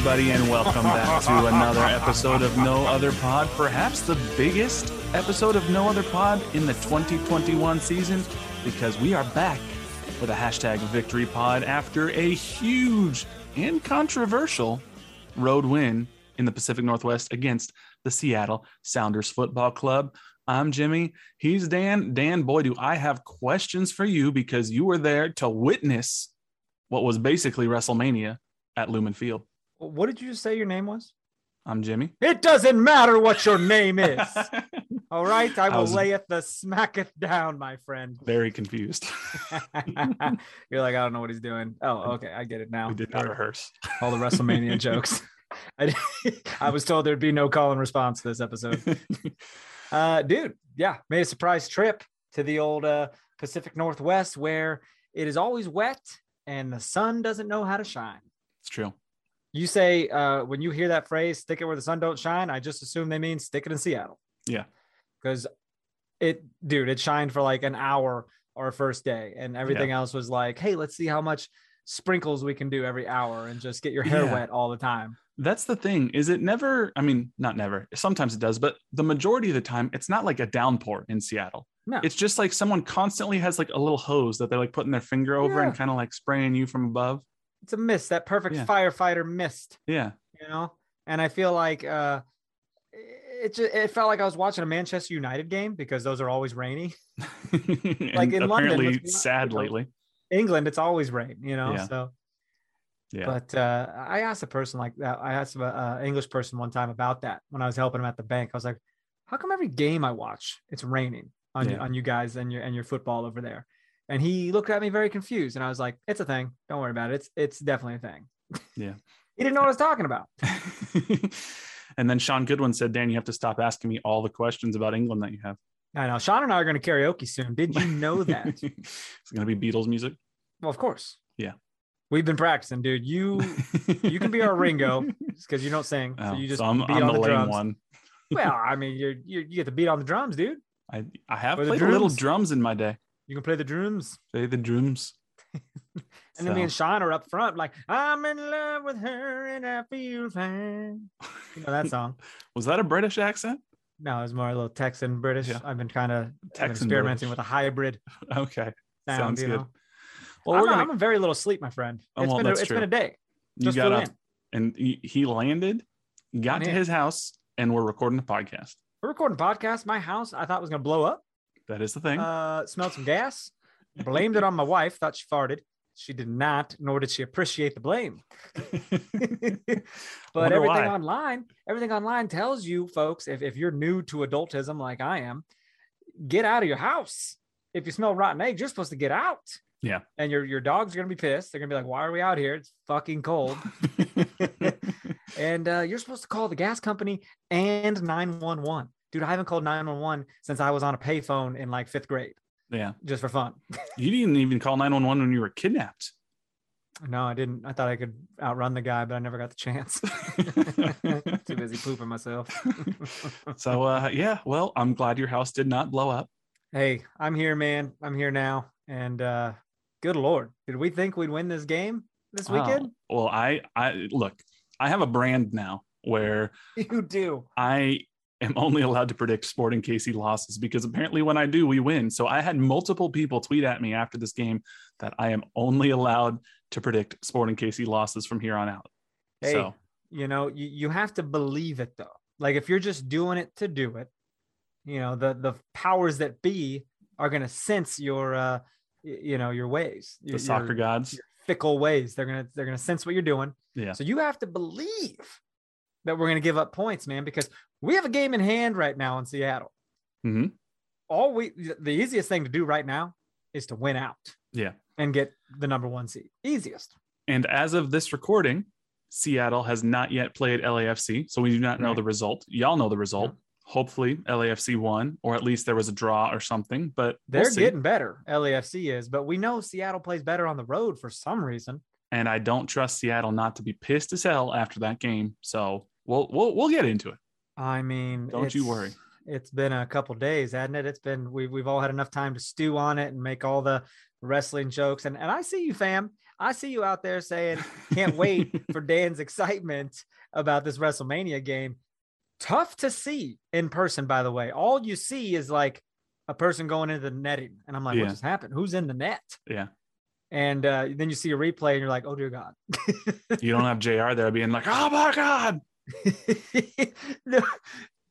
Everybody, and welcome back to another episode of No Other Pod. Perhaps the biggest episode of No Other Pod in the 2021 season, because we are back with a hashtag victory pod after a huge and controversial road win in the Pacific Northwest against the Seattle Sounders Football Club. I'm Jimmy. He's Dan. Dan, boy, do I have questions for you because you were there to witness what was basically WrestleMania at Lumen Field. What did you just say your name was? I'm Jimmy. It doesn't matter what your name is. All right, I I will was- layeth the smacketh down, my friend. Very confused. You're like, I don't know what he's doing. Oh, okay, I get it now. we did not rehearse. All the WrestleMania jokes. I, I was told there'd be no call and response to this episode. Uh, dude, yeah, made a surprise trip to the old uh, Pacific Northwest where it is always wet and the sun doesn't know how to shine. It's true. You say uh, when you hear that phrase, stick it where the sun don't shine, I just assume they mean stick it in Seattle. Yeah. Because it, dude, it shined for like an hour our first day, and everything else was like, hey, let's see how much sprinkles we can do every hour and just get your hair Yeah. wet all the time. That's the thing. Is it never? I mean, not never. Sometimes it does, but the majority of the time, it's not like a downpour in Seattle. No. It's just like someone constantly has like a little hose that they're like putting their finger over and kind of like spraying you from above. It's a mist, that perfect Yeah. firefighter mist, Yeah. you know? And I feel like uh, it, ju- it felt like I was watching a Manchester United game because those are always rainy. like in London, apparently sad lately. England, it's always rain, you know? Yeah. So. Yeah. But uh, I asked a person like that. I asked an uh, English person one time about that when I was helping him at the bank. I was like, "How come every game I watch it's raining on you, on you guys and your and your football over there?" And he looked at me very confused, and I was like, "It's a thing. Don't worry about it. It's it's definitely a thing." Yeah. he didn't know what I was talking about. and then Sean Goodwin said, Dan, you have to stop asking me all the questions about England that you have. I know. Sean and I are going to karaoke soon. Did you know that? it's going to be Beatles music. well, of course. Yeah. We've been practicing, dude. You you can be our Ringo because you don't sing, so Oh, you just so I'm, beat I'm on the the lame drums. one. Well, I mean, you're, you you get to beat on the drums, dude. I, I have Or played a little drums. drums in my day. You can play the drums. Play the drums. And then me and Sean are up front, like, I'm in love with her and I feel fine. You know that song? was that a British accent? No, it was more a little Texan British. Yeah. I've been kind of experimenting British. with a hybrid Okay. sound, Sounds good. know. Well, I'm, we're a- gonna, I'm very little sleep, my friend. Oh, It's well, been a, that's it's true. been a day. you got up in. and he, landed, got I'm to in. his house, and we're recording a podcast. We're recording a podcast. My house, I thought was gonna blow up. That is the thing. Uh, smelled some gas. Blamed it on my wife. Thought she farted. She did not, nor did she appreciate the blame. but everything why. online, everything online tells you, folks, if, if you're new to adultism like I am, get out of your house. If you smell rotten eggs, you're supposed to get out. Yeah. And your your dogs are gonna be pissed. They're gonna be like, "Why are we out here? It's fucking cold." and uh, you're supposed to call the gas company and 911. Dude, I haven't called 911 since I was on a payphone in like fifth grade, yeah. just for fun. You didn't even call 911 when you were kidnapped. No, I didn't. I thought I could outrun the guy, but I never got the chance. Too busy pooping myself. so uh, yeah, well, I'm glad your house did not blow up. Hey, I'm here, man. I'm here now. And uh good lord, did we think we'd win this game this weekend? Oh, well, I I look, I have a brand now where You do. I am only allowed to predict Sporting KC losses because apparently when I do, we win. So I had multiple people tweet at me after this game that I am only allowed to predict Sporting KC losses from here on out. Hey, So you know, you, you have to believe it though. Like if you're just doing it to do it, you know, the the powers that be are gonna sense your uh you know your ways. the soccer your- gods. your fickle ways. They're gonna they're gonna sense what you're doing. Yeah. So you have to believe that we're gonna give up points, man, because we have a game in hand right now in Seattle. hmm All we the easiest thing to do right now is to win out Yeah. and get the number one seed. Easiest. And as of this recording, Seattle has not yet played LAFC, so we do not know Right. the result. Y'all know the result. Hopefully, LAFC won, or at least there was a draw or something. But we'll They're see. getting better. LAFC is, but we know Seattle plays better on the road for some reason. and I don't trust Seattle not to be pissed as hell after that game. So we'll we'll we'll get into it. I mean, Don't you worry. It's been a couple days, hasn't it? It's been we've we've all had enough time to stew on it and make all the wrestling jokes. And and I see you, fam. I see you out there saying, "Can't wait for Dan's excitement about this WrestleMania game." Tough to see in person, by the way. All you see is like a person going into the netting, and I'm like, Yeah. "What just happened? Who's in the net?" Yeah. And uh, then you see a replay, and you're like, "Oh dear God." You don't have JR there being like, oh my God. no,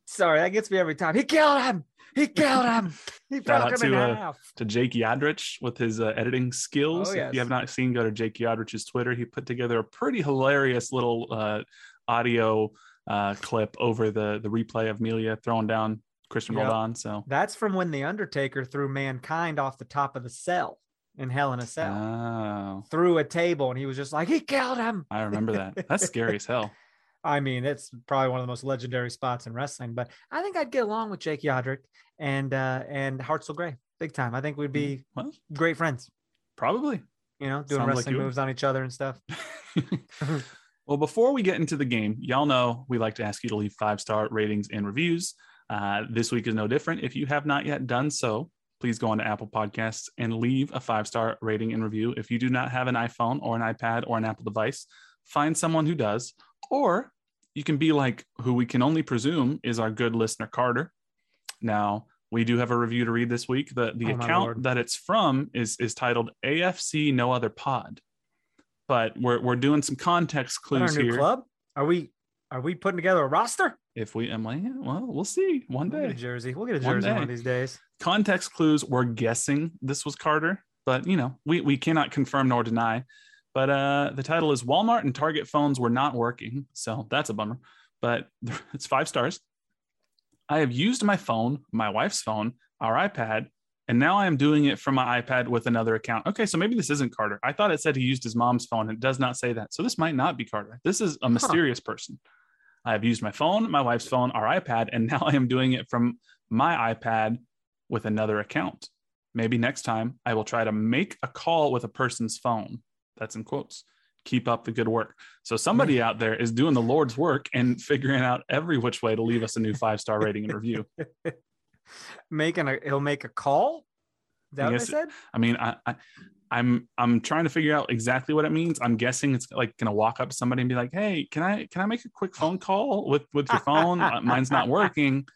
sorry, that gets me every time. He killed him. He killed him. He broke him in to, uh, half. To Jake Yadrich with his uh, editing skills. Oh, If you have not seen, go to Jake Yadrich's Twitter. He put together a pretty hilarious little uh, audio uh, clip over the the replay of Melia throwing down Christian Yep. Roldan. So That's from when the Undertaker threw mankind off the top of the cell in Hell in a Cell. oh, through a table, and he was just like, "He killed him." I remember that. That's scary as hell. I mean, it's probably one of the most legendary spots in wrestling. But I think I'd get along with Jake Yadrick and uh, and Hartzell Gray big time. I think we'd be Well, great friends. probably. You know, doing Sounds wrestling would. moves on each other and stuff. well, before we get into the game, y'all know we like to ask you to leave five star ratings and reviews. Uh, this week is no different. If you have not yet done so, please go on to Apple Podcasts and leave a five star rating and review. If you do not have an iPhone or an iPad or an Apple device, find someone who does, or you can be like who we can only presume is our good listener, Carter. Now, we do have a review to read this week. The the Oh, account that it's from is is titled AFC No Other Pod. But we're we're doing some context clues here. club? Are we are we putting together a roster? If we am like, well, we'll see one We'll get a day. jersey. We'll get a jersey one, day. of these days. Context clues. We're guessing this was Carter, but you know, we we cannot confirm nor deny. But uh, the title is Walmart and Target phones were not working, so that's a bummer. But it's five stars. I have used my phone, my wife's phone, our iPad, and now I am doing it from my iPad with another account. Okay, so maybe this isn't Carter. I thought it said he used his mom's phone. It does not say that. So this might not be Carter. This is a mysterious person. I have used my phone, my wife's phone, our iPad, and now I am doing it from my iPad with another account. Maybe next time I will try to make a call with a person's phone. That's in quotes. Keep up the good work. So somebody out there is doing the Lord's work and figuring out every which way to leave us a new five star rating and review. Making a he'll make a call. Is that what I said? I mean, I, I I'm I'm trying to figure out exactly what it means. I'm guessing it's like gonna walk up to somebody and be like, "Hey, can I can I make a quick phone call with with your phone? Uh, Mine's not working."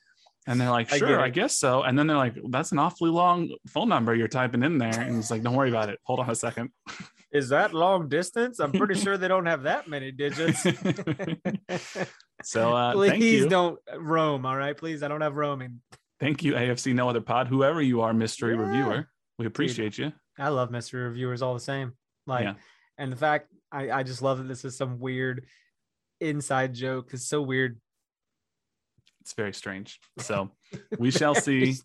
And they're like, "Sure, it. I guess so." And then they're like, "That's an awfully long phone number you're typing in there." And it's like, "Don't worry about it. Hold on a second. Is that long distance? I'm pretty sure they don't have that many digits. so uh, Please thank you, don't roam. All right, please. I don't have roaming. thank you, AFC No Other Pod, whoever you are, mystery Yeah. reviewer. We appreciate you. I love mystery reviewers all the same. Like, Yeah. and the fact I, I just love that this is some weird inside joke. It's so weird. It's very strange. So we shall see.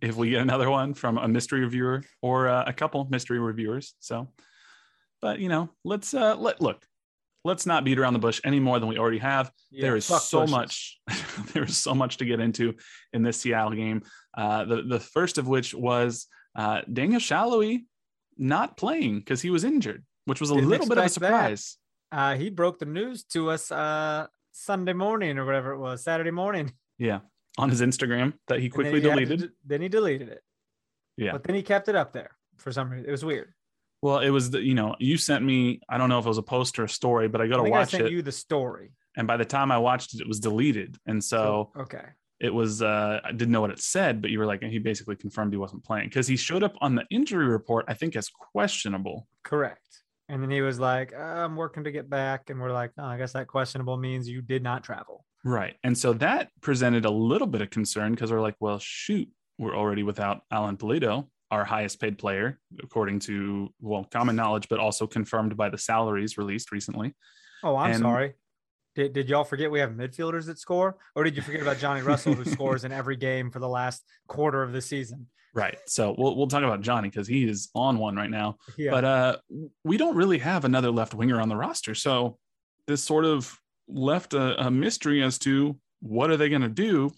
if we get another one from a mystery reviewer or uh, a couple mystery reviewers. So, but you know, let's uh, let look. Let's not beat around the bush any more than we already have. Yeah, there is so bushes. much. there is so much to get into in this Seattle game. Uh, the the first of which was uh, Daniel Salloi not playing because he was injured, which was a Didn't little bit of a surprise. Uh, he broke the news to us uh, Sunday morning or whatever it was, Saturday morning. Yeah, on his Instagram that he And then quickly he had to deleted. then he deleted it. Yeah. But then he kept it up there for some reason. It was weird. Well, it was the, you know, you sent me, I don't know if it was a post or a story, but I got to think I watch sent it. you the story. and by the time I watched it, it was deleted. And so okay. it was, uh, I didn't know what it said, but you were like, and he basically confirmed he wasn't playing because he showed up on the injury report, I think, as questionable. Correct. And then he was like, uh, I'm working to get back. And we're like, oh, I guess that questionable means you did not travel. Right. And so that presented a little bit of concern because we're like, well, shoot, we're already without Alan Pulido, our highest paid player, according to, well, common knowledge, but also confirmed by the salaries released recently. Oh, I'm And- sorry. Did, did y'all forget we have midfielders that score? Or did you forget about Johnny Russell, who scores in every game for the last quarter of the season? Right. So we'll, we'll talk about Johnny because he is on one right now. Yeah. But uh, we don't really have another left winger on the roster. So this sort of left a, a mystery as to what are they going to do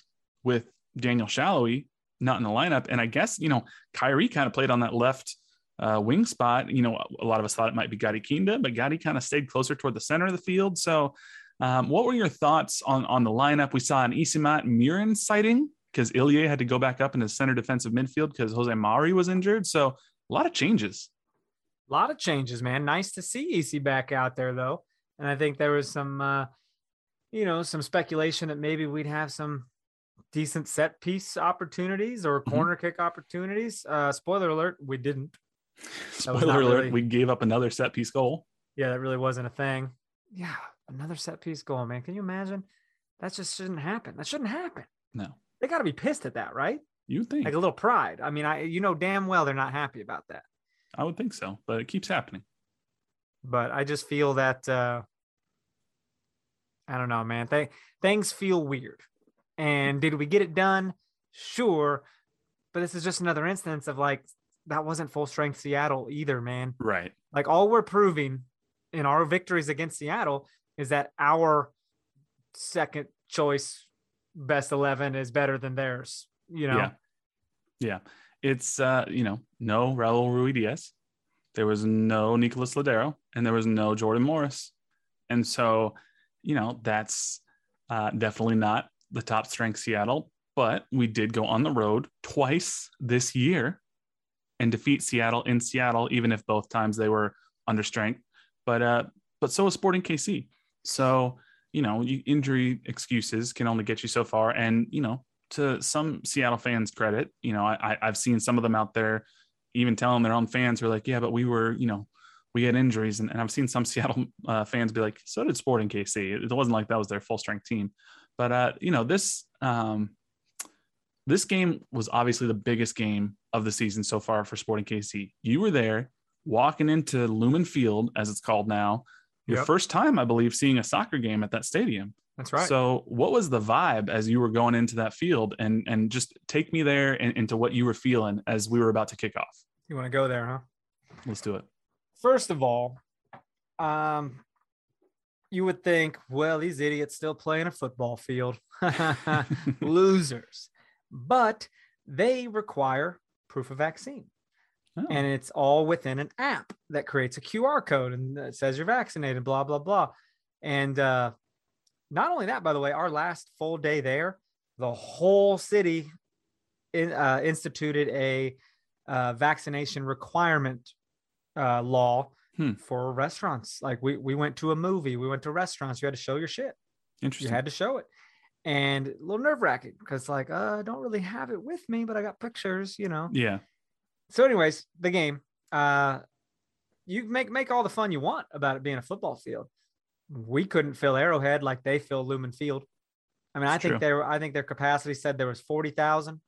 with Daniel Salloi not in the lineup. And I guess, you know, Khiry kind of played on that left uh, wing spot. You know, a lot of us thought it might be Gadi Kinda, but Gadi kind of stayed closer toward the center of the field. So um, what were your thoughts on, on the lineup? We saw an Isimat-Mirin sighting because Ilie had to go back up into center defensive midfield because Jose Mari was injured. So a lot of changes. a lot of changes, man. Nice to see EC back out there though. And I think there was some uh you know, some speculation that maybe we'd have some decent set piece opportunities or Mhm. corner kick opportunities. Uh spoiler alert, we didn't. Spoiler alert, really- we gave up another set piece goal. Yeah, that really wasn't a thing. Yeah, another set piece goal, man. Can you imagine? That just shouldn't happen. That shouldn't happen. No, They got to be pissed at that, right? you think. Like a little pride. I mean, I you know damn well they're not happy about that. I would think so, but it keeps happening. but I just feel that uh I don't know, man. Th- things feel weird. And did we get it done? Sure. But this is just another instance of like that wasn't full strength Seattle either, man. Right. Like all we're proving in our victories against Seattle is that our second choice best 11 is better than theirs, you know. Yeah. Yeah. It's uh, you know, no Raul Ruidíaz. There was no Nicolas Lodeiro and there was no Jordan Morris. And so, you know, that's uh, definitely not the top strength Seattle, but we did go on the road twice this year and defeat Seattle in Seattle, even if both times they were under strength. But uh, but so is Sporting KC. So you know, injury excuses can only get you so far. And you know, to some Seattle fans' credit, you know, I, I've seen some of them out there even telling their own fans who are like, yeah, but we were, you know, we had injuries, and, and I've seen some Seattle uh, fans be like, so did Sporting KC. It wasn't like that was their full strength team, but uh, you know, this um, this game was obviously the biggest game of the season so far for Sporting KC. You were there, walking into Lumen Field, as it's called now, your Yep. first time, I believe, seeing a soccer game at that stadium. That's right. So, what was the vibe as you were going into that field, and and just take me there and into what you were feeling as we were about to kick off? you want to go there, huh? Let's do it. first of all, um, you would think, well, these idiots still playing a football field, losers, but they require proof of vaccine. Oh, And it's all within an app that creates a QR code and it says you're vaccinated, blah, blah, blah. And uh, not only that, by the way, our last full day there, the whole city in, uh, instituted a uh, vaccination requirement uh, law Hmm. for restaurants. Like we we went to a movie, we went to restaurants. You had to show your shit. Interesting. You had to show it, and a little nerve wracking because like uh, I don't really have it with me, but I got pictures. You know. yeah, So, anyways, the game. Uh, you make make all the fun you want about it being a football field. We couldn't fill Arrowhead like they fill Lumen Field. I mean, I think true. there. I think their capacity said there was forty thousand,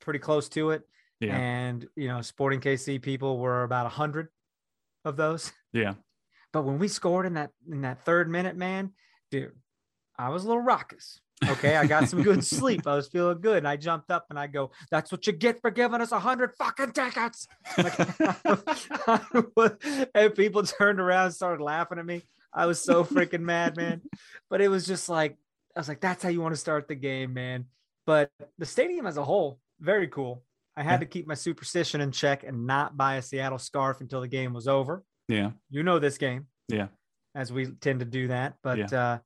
pretty close to it. yeah, And you know, Sporting KC people were about a hundred of those. yeah. But when we scored in that in that third minute, man, dude, I was a little raucous. Okay, I got some good sleep. I was feeling good, and I jumped up and I go, "That's what you get for giving us a hundred fucking tickets." Like, and people turned around and started laughing at me. I was so freaking mad, man. But it was just like I was like, "That's how you want to start the game, man." But the stadium as a whole, very cool. I had Yeah. to keep my superstition in check and not buy a Seattle scarf until the game was over Yeah, you know this game yeah, as we tend to do that but uh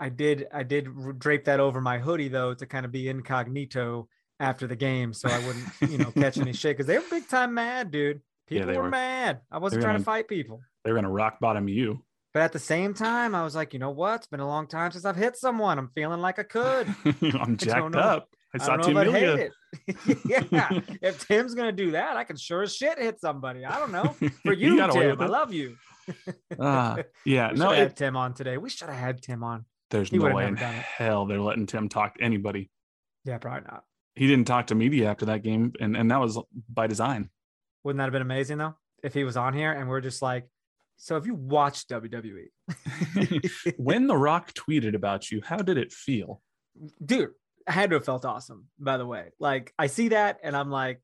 i did i did drape that over my hoodie though to kind of be incognito after the game so I wouldn't, you know, catch any shit because they were big time mad, dude. Yeah, People they were, were. mad. I wasn't trying gonna- to fight people. They were gonna rock bottom you. But at the same time, I was like, you know what? It's been a long time since I've hit someone. I'm feeling like I could. I'm jacked up. I saw I don't know if I'd hate it. yeah. If Tim's gonna do that, I can sure as shit hit somebody. I don't know. For He you, Tim. I love you. Ah, yeah, We no, it, had Tim on today. We should have had Tim on. there's he no way in hell they're letting Tim talk to anybody. Yeah, probably not. He didn't talk to media after that game, and, and that was by design. Wouldn't that have been amazing though? If he was on here and we're just like, so if you watched WWE, when The Rock tweeted about you, how did it feel? dude, had to have felt awesome, by the way. Like I see that and I'm like,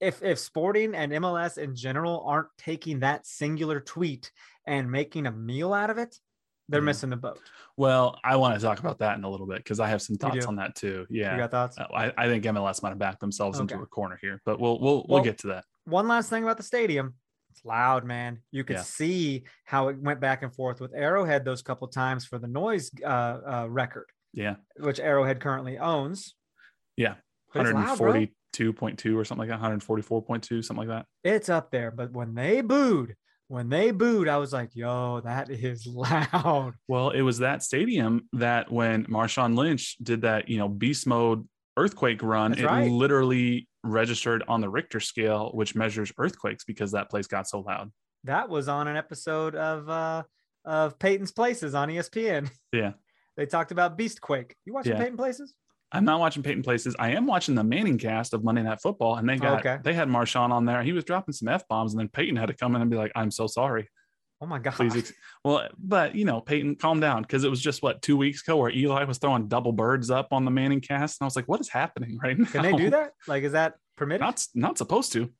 if if sporting and MLS in general aren't taking that singular tweet and making a meal out of it, they're Yeah. missing the boat. Well, I want to talk about that in a little bit because I have some thoughts on that too. Yeah, you got thoughts? Uh, I, I think MLS might have backed themselves into a corner here, but we'll we'll we'll Well, get to that. One last thing about the stadium. It's loud, man. You could Yeah. see how it went back and forth with Arrowhead those couple times for the noise uh, uh, record, Yeah, which Arrowhead currently owns. Yeah. But it's loud, bro. 142.2 or something like that, 144.2, something like that. It's up there. But when they booed, when they booed, I was like, yo, that is loud. Well, it was that stadium that when Marshawn Lynch did that, you know, beast mode earthquake run, That's it right. literally registered on the Richter scale, which measures earthquakes because that place got so loud. That was on an episode of uh of Peyton's Places on ESPN. Yeah. They talked about Beastquake. You watching Yeah. Peyton Places? I'm not watching Peyton Places. I am watching the Manning cast of Monday Night Football, and they got Okay. they had Marshawn on there. He was dropping some f bombs, and then Peyton had to come in and be like, "I'm so sorry." Oh my god. Please, ex-. well, but you know, Peyton, calm down because it was just what two weeks ago where Eli was throwing double birds up on the Manning cast, and I was like, "What is happening right now?" Can they do that? Like, is that permitted? Not not supposed to.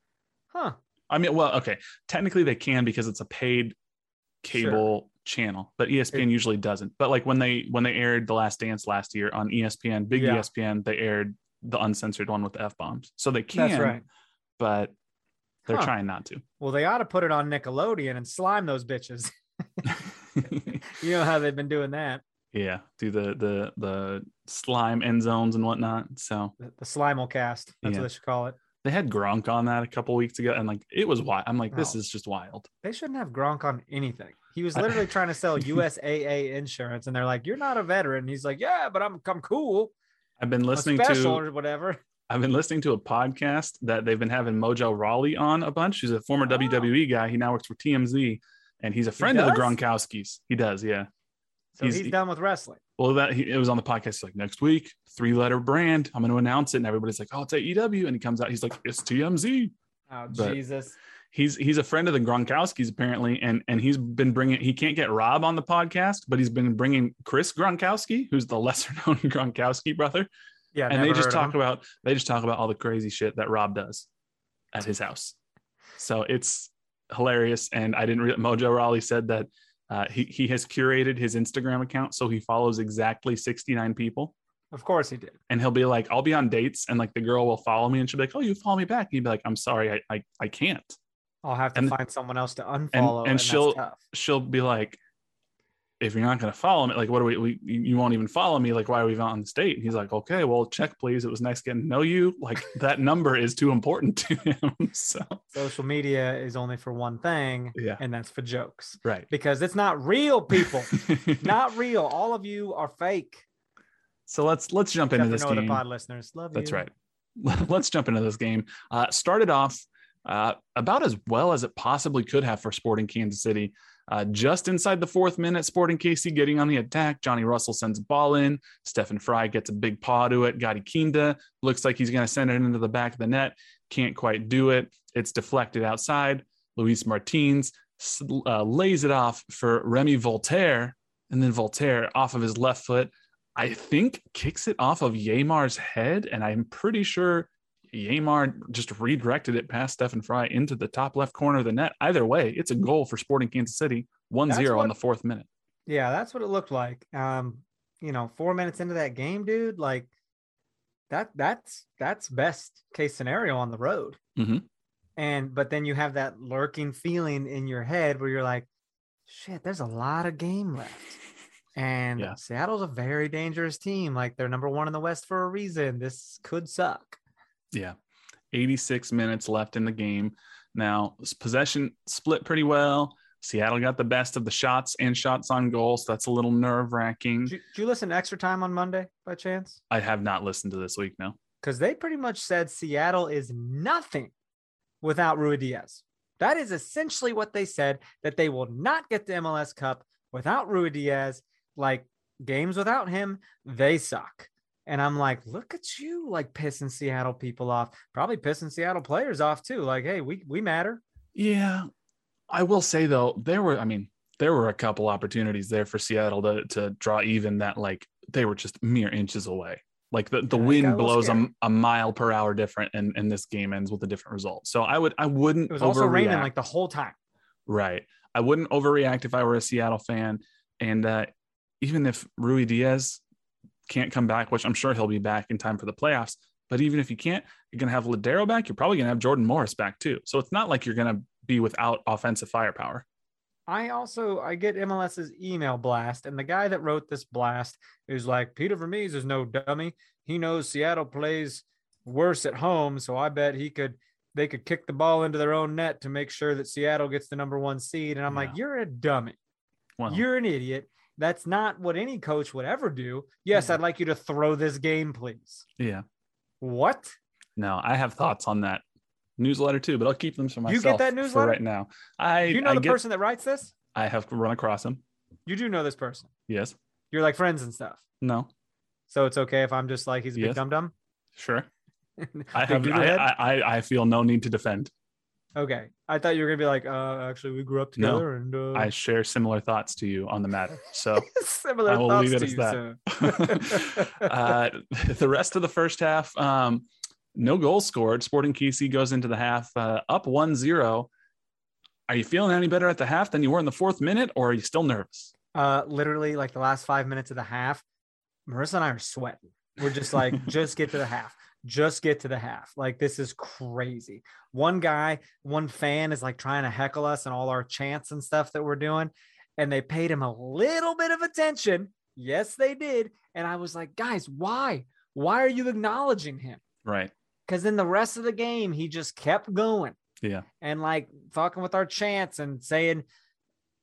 huh. I mean, well, okay, technically they can because it's a paid cable channel, but ESPN usually doesn't. But like when they when they aired The Last Dance last year on ESPN, big Yeah. ESPN, they aired the uncensored one with the f bombs, so they can. That's right. But they're Huh. trying not to. Well, they ought to put it on Nickelodeon and slime those bitches. You know how they've been doing that. yeah, do the the the slime end zones and whatnot. So The, the Slimal cast. That's Yeah. what they should call it. they had Gronk on that a couple weeks ago, and like it was wild. I'm like, this Oh. is just wild. They shouldn't have Gronk on anything. He was literally trying to sell USAA insurance, and they're like, "You're not a veteran." He's like, "Yeah, but I'm I'm cool, I've been listening to or whatever." I've been listening to a podcast that they've been having Mojo Rawley on a bunch. He's a former Oh. WWE guy. He now works for TMZ, and he's a friend of the? Gronkowskis. He does, yeah. So He's- he's, done with wrestling. Well, that he, it was on the podcast. He's like, next week, three letter brand. I'm going to announce it, and everybody's like, oh, it's AEW, and he comes out. He's like, it's TMZ. Oh But- Jesus! He's he's a friend of the Gronkowskis apparently, and and he's been bringing. He can't get Rob on the podcast, but he's been bringing Chris Gronkowski, who's the lesser known Gronkowski brother, Yeah, and they just talk him. about they just talk about all the crazy shit that Rob does at his house. So it's hilarious. And I didn't. Re- Mojo Rawley said that uh, he he has curated his Instagram account so he follows exactly 69 people, Of course he did. and he'll be like, "I'll be on dates," and like the girl will follow me, and she'll be like, "Oh, you follow me back?" And he'd be like, "I'm sorry, I I, I can't." I'll have to And- find someone else to unfollow, and, and she'll- She'll be like. If you're not going to follow me, like, what are we, we? You won't even follow me. Like, why are we out on this date? And he's like, okay, well, check, please. It was nice getting to know you. Like, that number is too important to him. So, Social media is only for one thing, yeah, and that's for jokes. right. Because it's not real, people. not real. All of you are fake. so let's let's jump Except into this game. pod listeners. Love That's you. right. let's jump into this game. Uh, started off uh, about as well as it possibly could have for Sporting Kansas City. Uh, just inside the fourth minute, Sporting KC getting on the attack. Johnny Russell sends a ball in. Stefan Frei gets a big paw to it. Gadi Kinda looks like he's going to send it into the back of the net. Can't quite do it. It's deflected outside. Luis Martins uh, lays it off for Remi Walter. And then Walter off of his left foot I think kicks it off of Yeimar's head, and I'm pretty sure Yeimar just redirected it past Stefan Frei into the top left corner of the net. Either way, it's a goal for Sporting Kansas City, 1 0 on the fourth minute. Yeah, that's what it looked like. Um, you know, four minutes into that game, dude, like that that's that's best case scenario on the road. Mhm. And but then you have that lurking feeling in your head where you're like, shit, there's a lot of game left. And Yeah. Seattle's a very dangerous team. Like they're number one in the West for a reason. This could suck. Yeah. 86 minutes left in the game. Now, possession split pretty well. Seattle got the best of the shots and shots on goal. So that's a little nerve wracking. Did you, did you listen to extra time on Monday by chance? I have not listened to this week now. Because they pretty much said Seattle is nothing without Ruidíaz. That is essentially what they said that they will not get the MLS Cup without Ruidíaz. Like games without him, they suck. And I'm like, look at you, like pissing Seattle people off. Probably pissing Seattle players off too. Like, hey, we we matter. Yeah. I will say though, there were, I mean, there were a couple opportunities there for Seattle to, to draw even that like they were just mere inches away. Like the, the Yeah, it got a wind blows a, a mile per hour different and, and this game ends with a different result. So I would, I wouldn't It was also raining overreact. like the whole time. Right. I wouldn't overreact if I were a Seattle fan. And uh, even if Ruidíaz can't come back, which I'm sure he'll be back in time for the playoffs, but even if you can't, you're going to have Lodeiro back. You're probably going to have Jordan Morris back too. So it's not like you're going to be without offensive firepower. I also I get MLS's email blast, and the guy that wrote this blast is like Peter Vermes is no dummy. He knows Seattle plays worse at home, so I bet he could they could kick the ball into their own net to make sure that Seattle gets the number one seed. And I'm like, you're a dummy. Well, You're an idiot. That's not what any coach would ever do. Yes, Yeah. I'd like you to throw this game, please. yeah. What? No, I have thoughts on that newsletter too, but I'll keep them for myself. You get that for newsletter? right now. I Do you know I the get- person that writes this? I have run across him. You do know this person. Yes. You're like friends and stuff. No. So it's okay if I'm just like he's a big Yes. dum dum. Sure. I have. I. I, I I feel no need to defend. Okay. I thought you were gonna be like, uh, actually, we grew up No, together and uh, I share similar thoughts to you on the matter. So similar I will thoughts leave it to as you, that. sir. uh, the rest of the first half, um, no goals scored. Sporting KC goes into the half uh, up 1-0. Are you feeling any better at the half than you were in the fourth minute, or are you still nervous? uh, literally, like the last five minutes of the half, Marissa and I are sweating. We're just like, just get to the half. Just get to the half. Like this is crazy. One guy, one fan is like trying to heckle us and all our chants and stuff that we're doing, and they paid him a little bit of attention. Yes, they did. And I was like, guys, why? Why are you acknowledging him? Right. because in the rest of the game he just kept going Yeah. and like fucking with our chants and saying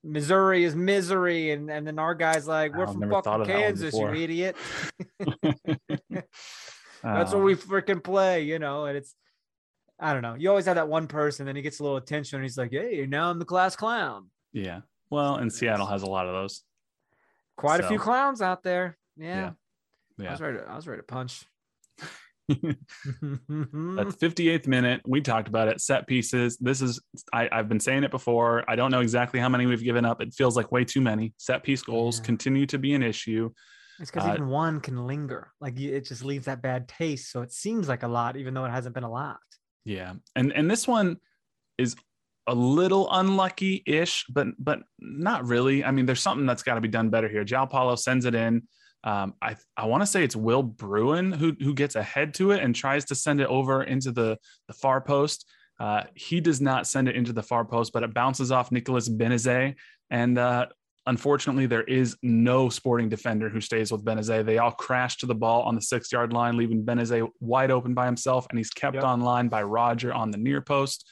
Missouri is misery and and then our guys like we're I've from fucking of that one Kansas, you idiot. That's Uh, where we freaking play, you know. And it's I don't know. You always have that one person, then he gets a little attention and he's like, Hey, now I'm the class clown. Yeah. Well, and Seattle has a lot of those. Quite a few clowns out there. Yeah. I Yeah. was ready to, I was ready to punch. That's 58th minute. We talked about it. Set pieces. This is I, I've been saying it before. I don't know exactly how many we've given up. It feels like way too many. Set piece goals Yeah. continue to be an issue. It's because Uh, even one can linger. Like it just leaves that bad taste. So it seems like a lot, even though it hasn't been a lot. Yeah. And and this one is a little unlucky-ish, but but not really. I mean, there's something that's got to be done better here. João Paulo sends it in. Um, I I want to say it's Will Bruin who who gets ahead to it and tries to send it over into the the far post. Uh, he does not send it into the far post, but it bounces off Nicolas Benezet. And uh, unfortunately, there is no sporting defender who stays with Benezet. They all crash to the ball on the six yard line, leaving Benezet wide open by himself, and he's kept Yep. on line by Roger on the near post.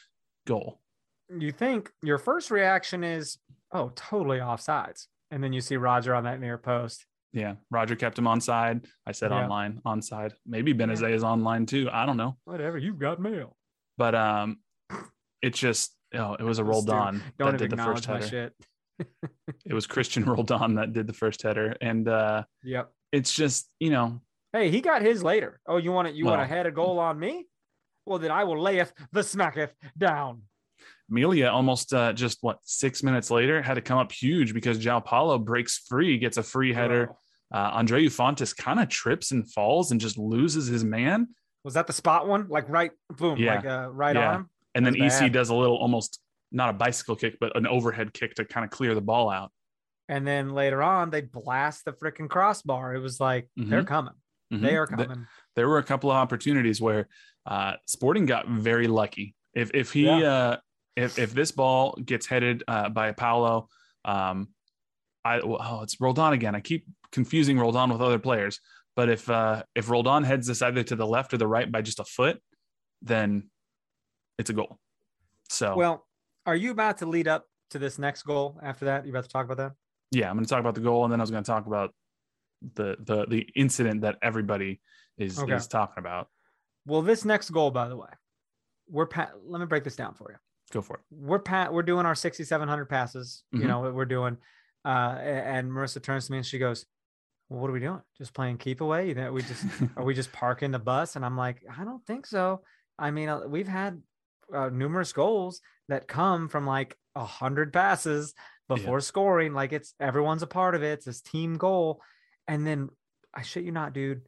Goal. You think your first reaction is, oh, totally offsides. And then you see Roger on that near post. Yeah, Roger kept him on side. I said Yeah. online, on side. Maybe Benezet is online too. I don't know, Whatever, you've got mail. but um, it just oh, it was a rolled Dude, on Don't that did the first header. shit. It was Christian Roldan that did the first header, and uh, Yep. it's just you know Hey, he got his later. Oh, you want it? You want to Well- head a goal on me? Well, then I will layeth the smacketh down. Amelia almost uh, just what six minutes later had to come up huge because João Paulo breaks free, gets a free header. Uh, Andreu Fontàs kind of trips and falls and just loses his man. Was that the spot one? Like right, boom, Yeah. like uh, right Yeah. arm. And then EC does a little almost not a bicycle kick, but an overhead kick to kind of clear the ball out. And then later on, they blast the freaking crossbar. It was like they're coming. Mhm. They are coming. there were a couple of opportunities where uh, Sporting got very lucky. If if he Yeah. uh, if if this ball gets headed uh, by Paulo, um, I oh, it's Roldan again. I keep confusing Roldan with other players. But if uh, if Roldan heads this either to the left or the right by just a foot, then it's a goal. So well, are you about to lead up to this next goal after that? You about to talk about that? Yeah, I'm going to talk about the goal, and then I was going to talk about the the the incident that everybody is okay. is talking about. Well, this next goal, by the way, we're pa- let me break this down for you. Go for it. We're pat. We're doing our 6,700 passes. Mm-hmm. You know, what we're doing. Uh, and Marissa turns to me and she goes, well, "What are we doing? Just playing keep away? You know, we just are we just parking the bus?" And I'm like, "I don't think so. I mean, uh, we've had uh, numerous goals that come from like a hundred passes before yeah. scoring. Like it's everyone's a part of it. It's this team goal, and then I shit you not, dude,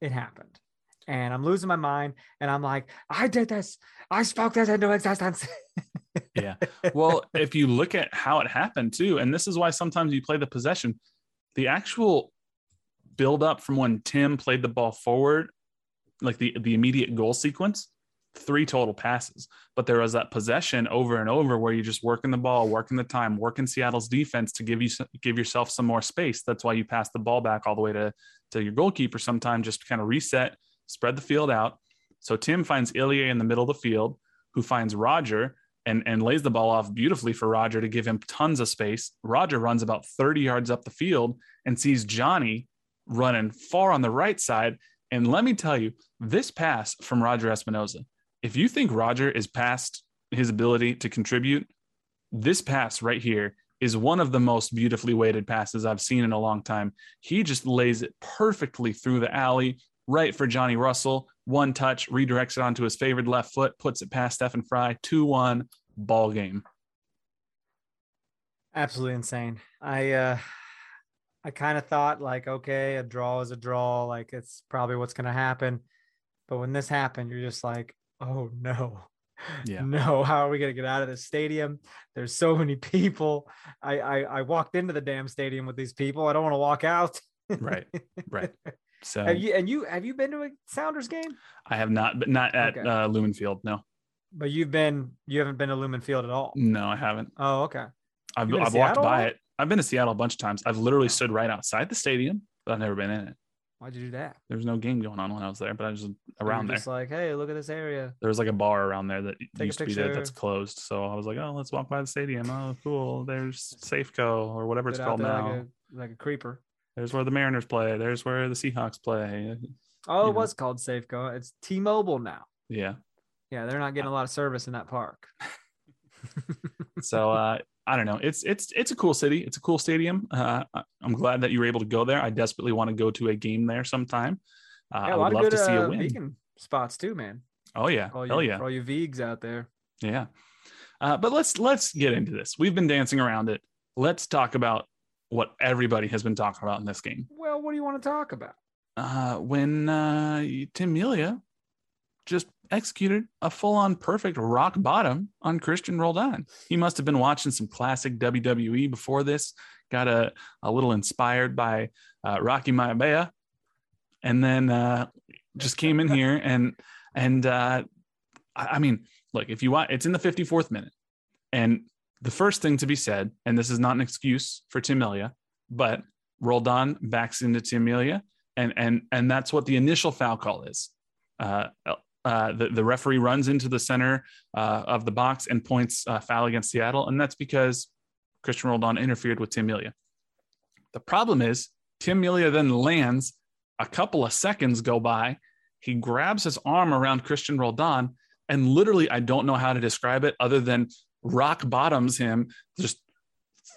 it happened." and I'm losing my mind. And I'm like, I did this. I spoke this into existence. yeah. Well, if you look at how it happened too, and this is why sometimes you play the possession, the actual build up from when Tim played the ball forward, like the, the immediate goal sequence, three total passes. But there was that possession over and over where you're just working the ball, working the time, working Seattle's defense to give you give yourself some more space. That's why you pass the ball back all the way to, to your goalkeeper sometimes just to kind of reset spread the field out. So Tim finds Ilie in the middle of the field, who finds Roger and, and lays the ball off beautifully for Roger to give him tons of space. Roger runs about 30 yards up the field and sees Johnny running far on the right side. And let me tell you, this pass from Roger Espinoza, if you think Roger is past his ability to contribute, this pass right here is one of the most beautifully weighted passes I've seen in a long time. He just lays it perfectly through the alley, right for Johnny Russell. One touch, redirects it onto his favored left foot, puts it past Stefan Frei. 2 1 ball game. Absolutely insane. I, uh, I kind of thought like, okay, a draw is a draw. Like it's probably what's going to happen. But when this happened, you're just like, oh no, yeah. no, how are we going to get out of this stadium? There's so many people. I, I, I walked into the damn stadium with these people. I don't want to walk out. right. Right. So have you and you have you been to a Sounders game? I have not, but not at okay. uh, Lumen Field. No. But you've been you haven't been to Lumen Field at all. No, I haven't. Oh, okay. I've I've walked by it. I've been to Seattle a bunch of times. I've literally stood right outside the stadium, but I've never been in it. Why'd you do that? There was no game going on when I was there, but I was just around there. Just like, hey, look at this area. There was like a bar around there that Take used to be there that's closed. So I was like, oh, let's walk by the stadium. Oh, cool. There's Safeco or whatever it's called now. Like a, like a creeper. There's where the Mariners play. There's where the Seahawks play. Oh, it was called Safeco. It's T-Mobile now. Yeah. Yeah, they're not getting a lot of service in that park. so uh, I don't know. It's it's it's a cool city. It's a cool stadium. Uh, I'm glad that you were able to go there. I desperately want to go to a game there sometime. Uh, yeah, I would love good, to see a uh, win. Vegan spots too, man. Oh yeah, all hell you, yeah, for all you vegs out there. Yeah, uh, but let's let's get into this. We've been dancing around it. Let's talk about what everybody has been talking about in this game. Well, what do you want to talk about? Uh, when uh, Tim Melia just executed a full-on perfect rock bottom on Christian Roldan. He must have been watching some classic WWE before this, got a, a little inspired by uh, Rocky Maivia, and then uh, just came in here and and uh, I, I mean, look, if you want, it's in the 54th minute, and the first thing to be said, and this is not an excuse for Tim Melia, but Roldan backs into Tim Melia, and and and that's what the initial foul call is. Uh, uh, the, the referee runs into the center uh, of the box and points uh, foul against Seattle, and that's because Christian Roldan interfered with Tim Melia. The problem is Tim Melia then lands. A couple of seconds go by. He grabs his arm around Christian Roldan, and literally, I don't know how to describe it other than rock bottoms him, just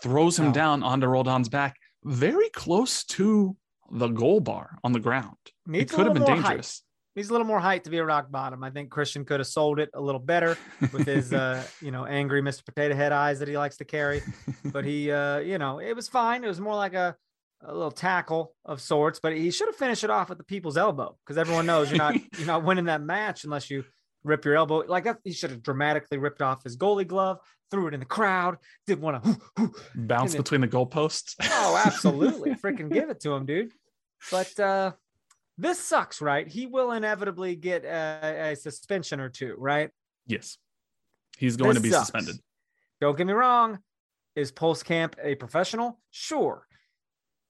throws him down onto Roldan's back, very close to the goal bar on the ground. Needs it could have been dangerous. Height. Needs a little more height to be a rock bottom. I think Christian could have sold it a little better with his, uh, you know, angry Mr. Potato Head eyes that he likes to carry. But he, uh, you know, it was fine. It was more like a, a little tackle of sorts, but he should have finished it off at the people's elbow because everyone knows you're not you're not winning that match unless you rip your elbow. Like that, he should have dramatically ripped off his goalie glove, threw it in the crowd, didn't want to bounce between the goalposts. oh, absolutely. Freaking give it to him, dude. But uh this sucks, right? He will inevitably get a, a suspension or two, right? Yes. He's going this to be sucks. suspended. Don't get me wrong. Is Pulskamp a professional? Sure.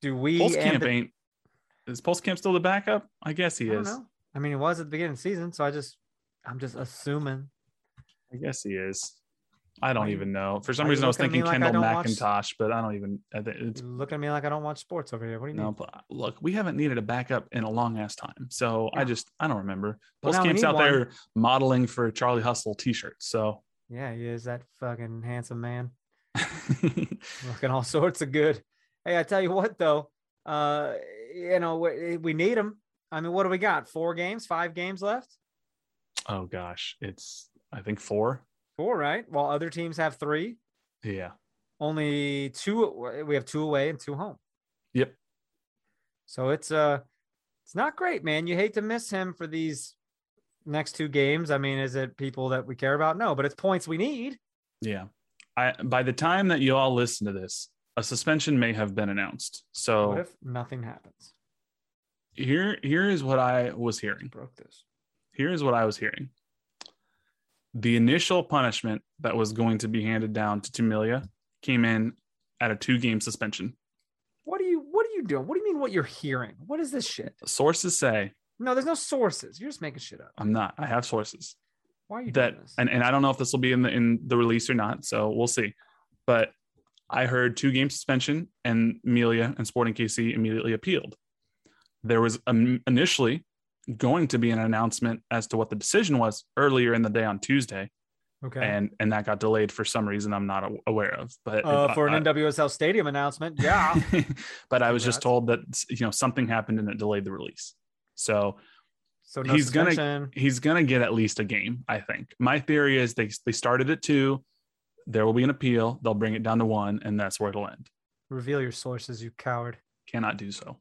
Do we Pulse and Camp the- ain't. Is Pulskamp still the backup? I guess he I is. know. I mean, it was at the beginning of the season, so I just I'm just assuming. I guess he is. I don't Why even know. For some reason, I was looking thinking like Kendall don't watch- but I don't even. I think It's You look at me like I don't watch sports over here. What do you no. mean? but Look, we haven't needed a backup in a long ass time, so I just I don't remember. Well, Pulskamp's out one. there modeling for Charlie Hustle t-shirts. So Yeah, he is that fucking handsome man. Looking all sorts of good. Hey, I tell you what though, uh, you know we, we need him. I mean, what do we got? Four games, five games left. oh gosh, it's I think four. Four, right? While other teams have three. Yeah. Only two. We have two away and two home. Yep. So it's uh, it's not great, man. You hate to miss him for these next two games. I mean, is it people that we care about? No, but it's points we need. Yeah. I by the time that you all listen to this, a suspension may have been announced. What So if nothing happens? here here is what I was hearing. Broke this. Here is what I was hearing. The initial punishment that was going to be handed down to Tim Melia came in at a two-game suspension. What are you? What are you doing? What do you mean? What you're hearing? What is this shit? Sources say No, there's no sources. You're just making shit up. I'm not. I have sources. Why are you that doing this? and, and I don't know if this will be in the in the release or not, so we'll see. But I heard two game suspension and Amelia and Sporting KC immediately appealed. There was um, initially going to be an announcement as to what the decision was earlier in the day on Tuesday, okay. and and that got delayed for some reason I'm not aware of. But uh, for I- an NWSL stadium announcement, yeah. but I was just told that you know something happened and it delayed the release. So So no He's gonna- he's gonna get at least a game. I think. My theory is they they started at two. There will be an appeal. They'll bring it down to one, and that's where it'll end. Reveal your sources, you coward. Cannot do so.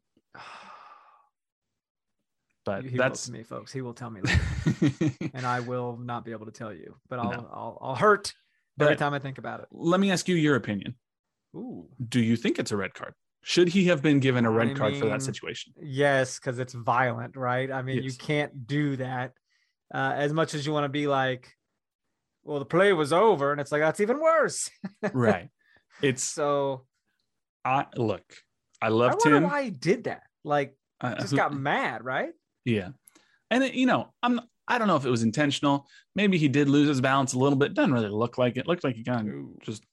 But he that's me, folks. He will tell me, later, and I will not be able to tell you. But I'll No. I'll, I'll hurt every But- time I think about it. Let me ask you your opinion. Ooh, Do you think it's a red card? Should he have been given a red I card for that situation? yes, because it's violent, right? I mean, you can't do that. Uh, as much as you want to be like, well, the play was over, and it's like that's even worse. right. It's So I look. I I love wonder Tim. why he did that. Like, Uh, just who- got mad, right? Yeah. And it, you know, I'm I don't know if it was intentional. Maybe he did lose his balance a little bit. Doesn't really look like it. Looked like he kind of just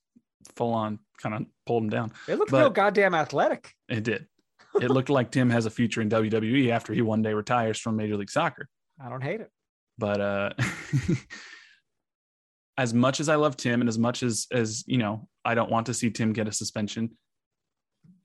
full on kind of pulled him down. It looked But- real goddamn athletic. It did. It looked like Tim has a future in WWE after he one day retires from Major League Soccer. I don't hate it. But uh as much as I love Tim and as much as as you know, I don't want to see Tim get a suspension.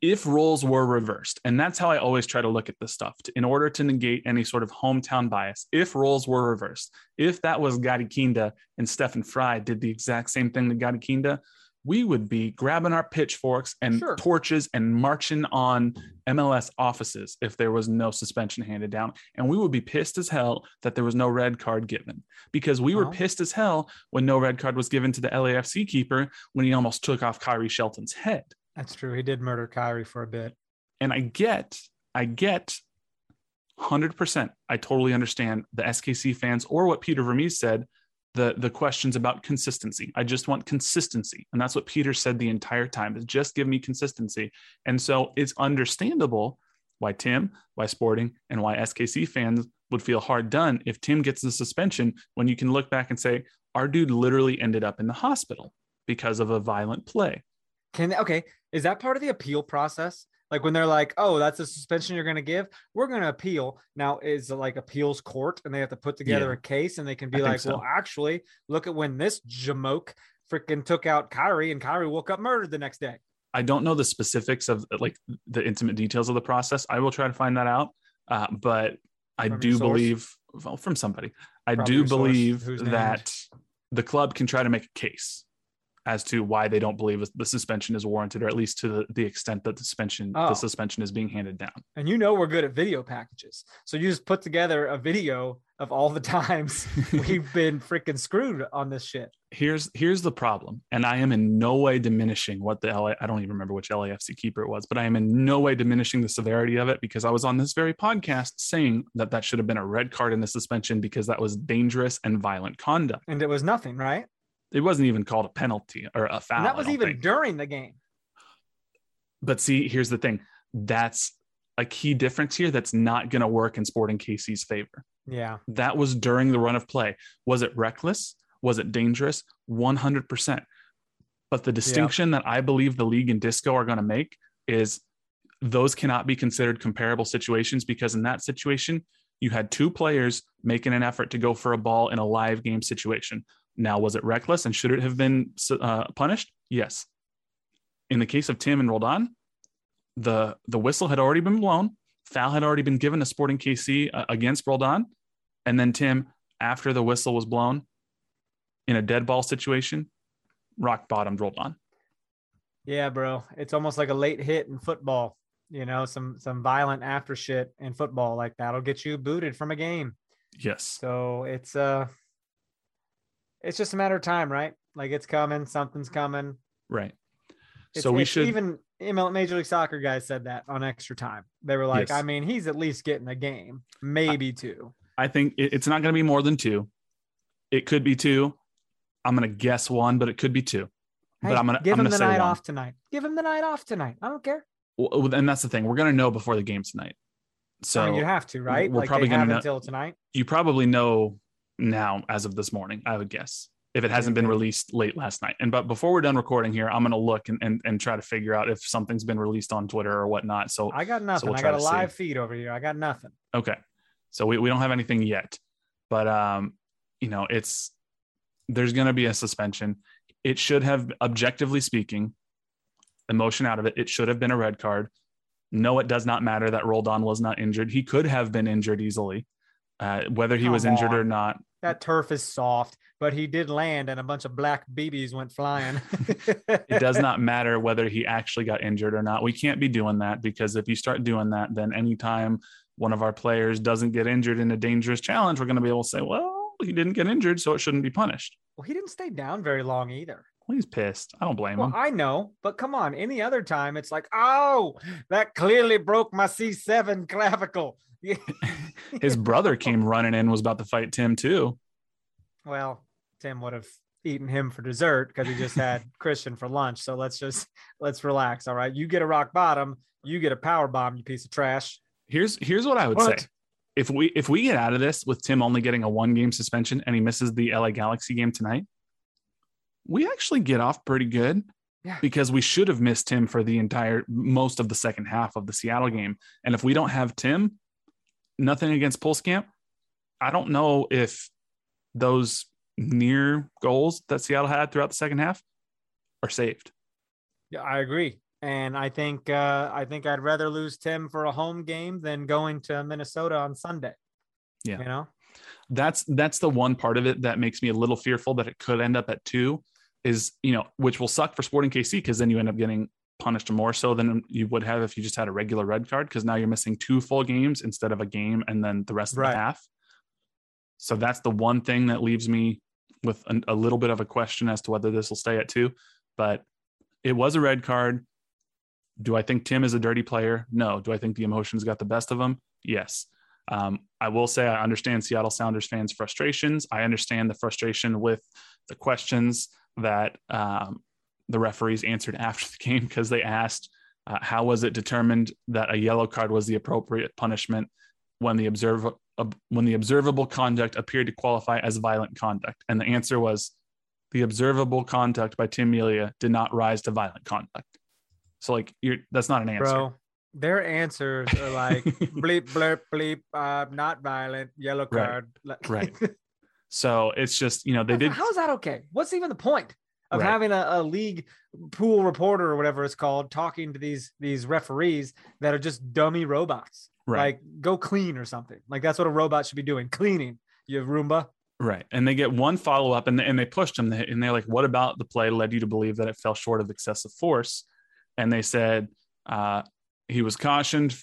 If roles were reversed, and that's how I always try to look at this stuff, to- in order to negate any sort of hometown bias. If roles were reversed, if that was Gadi Kinda and Stefan Frei did the exact same thing to Gadi Kinda, we would be grabbing our pitchforks and Sure. torches and marching on MLS offices if there was no suspension handed down. And we would be pissed as hell that there was no red card given because we were uh-huh. pissed as hell when no red card was given to the LAFC keeper when he almost took off Khiry Shelton's head. That's true. He did murder Khiry for a bit. And I get, I get 100%. I totally understand the SKC fans or what Peter Vermes said, the, the questions about consistency. I just want consistency. And that's what Peter said the entire time is just give me consistency. And so it's understandable why Tim, why Sporting, and why SKC fans would feel hard done if Tim gets the suspension when you can look back and say, our dude literally ended up in the hospital because of a violent play. Can okay? Is that part of the appeal process? Like when they're like, "Oh, that's a suspension you're going to give. We're going to appeal." Now is it like appeals court, and they have to put together Yeah. a case, and they can be I like, so. "Well, actually, look at when this jamoke freaking took out Khiry, and Khiry woke up murdered the next day." I don't know the specifics of like the intimate details of the process. I will try to find that out. Uh, but I From do believe, well, from somebody, I Probably do believe that the club can try to make a case as to why they don't believe the suspension is warranted, or at least to the, the extent that the suspension Oh. the suspension is being handed down. And you know we're good at video packages, so you just put together a video of all the times we've been freaking screwed on this shit. here's here's the problem and i am in no way diminishing what the la i don't even remember which lafc keeper it was but i am in no way diminishing the severity of it because i was on this very podcast saying that that should have been a red card in the suspension because that was dangerous and violent conduct And it was nothing, right? It wasn't even called a penalty or a foul. And that was even think. during the game. But see, here's the thing. That's a key difference here that's not going to work in Sporting KC's favor. Yeah. That was during the run of play. Was it reckless? Was it dangerous? 100%. But the distinction yeah. that I believe the league and disco are going to make is those cannot be considered comparable situations because in that situation, you had two players making an effort to go for a ball in a live game situation. Now, was it reckless and should it have been uh, punished? Yes. In the case of Tim and Roldan, the the whistle had already been blown. Foul had already been given to Sporting KC uh, against Roldan, and then Tim, after the whistle was blown, in a dead ball situation, rock bottomed Roldan. Yeah, bro, it's almost like a late hit in football. You know, some some violent after shit in football like that'll get you booted from a game. Yes. So it's uh it's just a matter of time, right? Like it's coming, something's coming. Right. It's, so we should even Major League Soccer guys said that on extra time. They were like, yes. I mean, he's at least getting a game, maybe two. I think it's not going to be more than two. It could be two. I'm going to guess one, but it could be two. Hey, but I'm going to give I'm him the night one. off tonight. Give him the night off tonight. I don't care. Well, and that's the thing. We're going to know before the game tonight. So I mean, you have to, right? We're like probably going to know until tonight. You probably know now as of this morning. I would guess if it hasn't been released late last night. And but before we're done recording here, I'm gonna look and, and, and try to figure out if something's been released on Twitter or whatnot. So I got nothing. So we'll I got a live see. feed over here. I got nothing. Okay. So we, we don't have anything yet. But um, you know, it's there's gonna be a suspension. It should have objectively speaking, emotion out of it, it should have been a red card. No, it does not matter that Roldan was not injured. He could have been injured easily. Uh, whether he Come was injured on. or not. That turf is soft but he did land and a bunch of black BBs went flying. it does not matter whether he actually got injured or not. We can't be doing that because if you start doing that, then anytime one of our players doesn't get injured in a dangerous challenge, we're going to be able to say, well, he didn't get injured, so it shouldn't be punished. Well, he didn't stay down very long either. Well, he's pissed. I don't blame well, him. I know, but come on. Any other time, it's like, oh, that clearly broke my C7 clavicle. His brother came running in, was about to fight Tim too. Well, Tim would have eaten him for dessert because he just had Cristian for lunch. So let's just let's relax. All right. You get a rock bottom, you get a power bomb, you piece of trash. Here's here's what I would what? say. If we if we get out of this with Tim only getting a one game suspension and he misses the LA Galaxy game tonight, we actually get off pretty good. Yeah. Because we should have missed Tim for the entire most of the second half of the Seattle game. And if we don't have Tim, nothing against Pulskamp. I don't know if those near goals that Seattle had throughout the second half are saved. Yeah, I agree. And I think uh, I think I'd rather lose Tim for a home game than going to Minnesota on Sunday. Yeah. You know? That's that's the one part of it that makes me a little fearful that it could end up at two is, you know, which will suck for Sporting KC because then you end up getting punished more so than you would have if you just had a regular red card because now you're missing two full games instead of a game and then the rest of right. the half. So that's the one thing that leaves me with a, a little bit of a question as to whether this will stay at two. But it was a red card. Do I think Tim is a dirty player? No. Do I think the emotions got the best of him? Yes. Um, I will say I understand Seattle Sounders fans' frustrations. I understand the frustration with the questions that um, the referees answered after the game because they asked, uh, "How was it determined that a yellow card was the appropriate punishment when the observer when the observable conduct appeared to qualify as violent conduct? And the answer was the observable conduct by Tim Melia did not rise to violent conduct. So like you're that's not an answer. Bro, their answers are like bleep blurp bleep uh not violent, yellow card. Right. right. So it's just, you know, they did how's that okay? What's even the point of Right. having a, a league pool reporter or whatever it's called talking to these these referees that are just dummy robots? right. Like go clean or something. Like that's what a robot should be doing. Cleaning. You have Roomba. Right. And they get one follow up and, and they pushed him and they're like, what about the play led you to believe that it fell short of excessive force? And they said uh, he was cautioned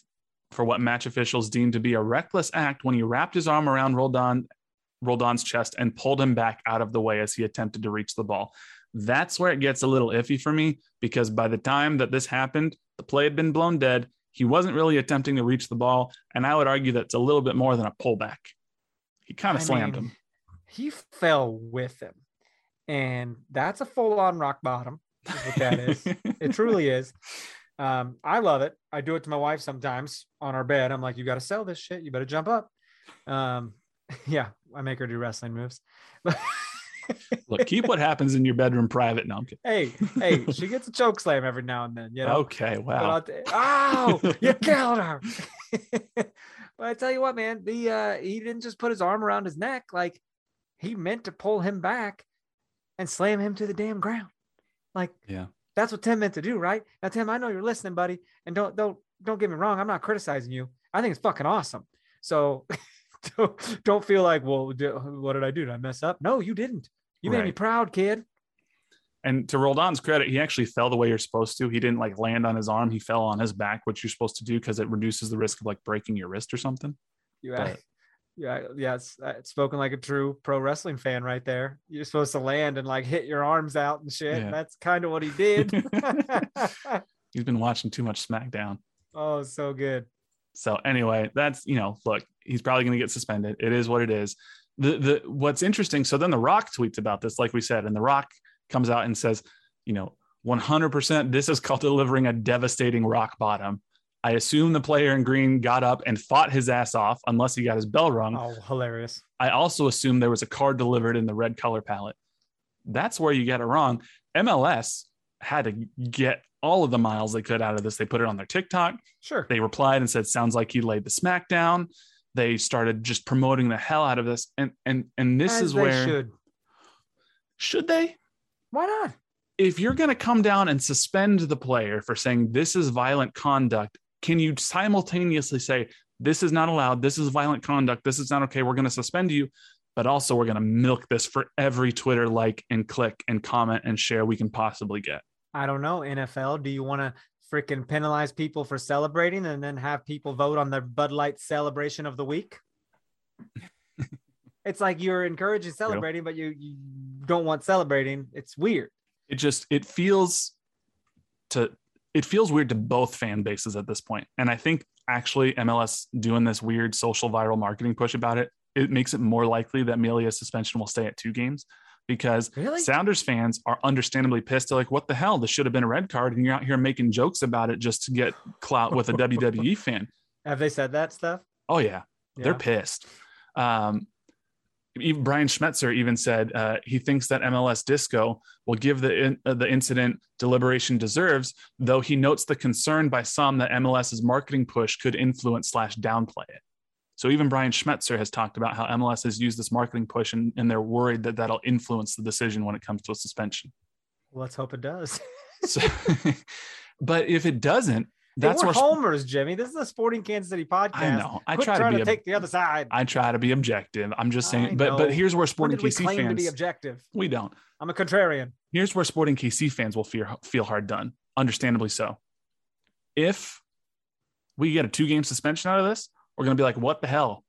for what match officials deemed to be a reckless act when he wrapped his arm around Roldan, Roldan's chest and pulled him back out of the way as he attempted to reach the ball. That's where it gets a little iffy for me because by the time that this happened, the play had been blown dead. He wasn't really attempting to reach the ball. And I would argue that's a little bit more than a pullback. He kind of slammed mean, him. He fell with him. And that's a full on rock bottom. What that is. it truly is. Um, I love it. I do it to my wife sometimes on our bed. I'm like, you got to sell this shit. You better jump up. Um, yeah, I make her do wrestling moves. Look, keep what happens in your bedroom private. No, I'm kidding. hey, hey, she gets a choke slam every now and then. You know. Okay, But wow. I'll t- Ow! You killed her. but I tell you what, man, the uh, he didn't just put his arm around his neck. Like he meant to pull him back and slam him to the damn ground. Like Yeah. that's what Tim meant to do, right? Now, Tim, I know you're listening, buddy, and don't don't don't get me wrong. I'm not criticizing you. I think it's fucking awesome. So don't, don't feel like, well, what did I do? Did I mess up? No, you didn't. You made me proud, kid. And to Roldan's credit, he actually fell the way you're supposed to. He didn't like land on his arm. He fell on his back, which you're supposed to do because it reduces the risk of like breaking your wrist or something. You But- yeah, yeah, it's, uh, it's spoken like a true pro wrestling fan right there. You're supposed to land and like hit your arms out and shit. Yeah. That's kind of what he did. He's been watching too much SmackDown. oh, so good. So anyway, that's you know, look, he's probably going to get suspended. It is what it is. The the what's interesting. So then the Rock tweets about this, like we said, and the Rock comes out and says, you know, 100%. This is called delivering a devastating rock bottom. I assume the player in green got up and fought his ass off, unless he got his bell rung. Oh, hilarious. I also assume there was a card delivered in the red color palette. That's where you get it wrong. MLS had to get all of the miles they could out of this. They put it on their TikTok. Sure. They replied and said, "Sounds like he laid the smack down." They started just promoting the hell out of this, and and and this As is they where should. should they? Why not? If you're going to come down and suspend the player for saying this is violent conduct, can you simultaneously say this is not allowed, this is violent conduct, this is not okay, we're going to suspend you, but also we're going to milk this for every Twitter like and click and comment and share we can possibly get. I don't know. NFL, do you want to freaking penalize people for celebrating and then have people vote on their Bud Light celebration of the week? it's like you're encouraging celebrating, but you, you don't want celebrating. It's weird. It just it feels to it feels weird to both fan bases at this point. And I think actually MLS doing this weird social viral marketing push about it, it makes it more likely that Melia's suspension will stay at two games because Really? Sounders fans are understandably pissed. They're like, what the hell? This should have been a red card. And you're out here making jokes about it just to get clout with a WWE fan. Have they said that stuff? Oh, yeah. They're pissed. Um, even Brian Schmetzer even said uh, he thinks that MLS Disco will give the in, uh, the incident deliberation deserves, though he notes the concern by some that MLS's marketing push could influence slash downplay it. So even Brian Schmetzer has talked about how MLS has used this marketing push, and, and they're worried that that'll influence the decision when it comes to a suspension. Let's hope it does. So, but if it doesn't, That's that's we're where homers, Jimmy. This is a Sporting Kansas City podcast. I know. I Quit try to be to take the other side. I try to be objective. I'm just saying, but but here's where Sporting did we KC claim to be fans objective? we don't. I'm a contrarian. here's where Sporting KC fans will feel feel hard done, understandably so. If we get a two game suspension out of this, we're going to be like, what the hell?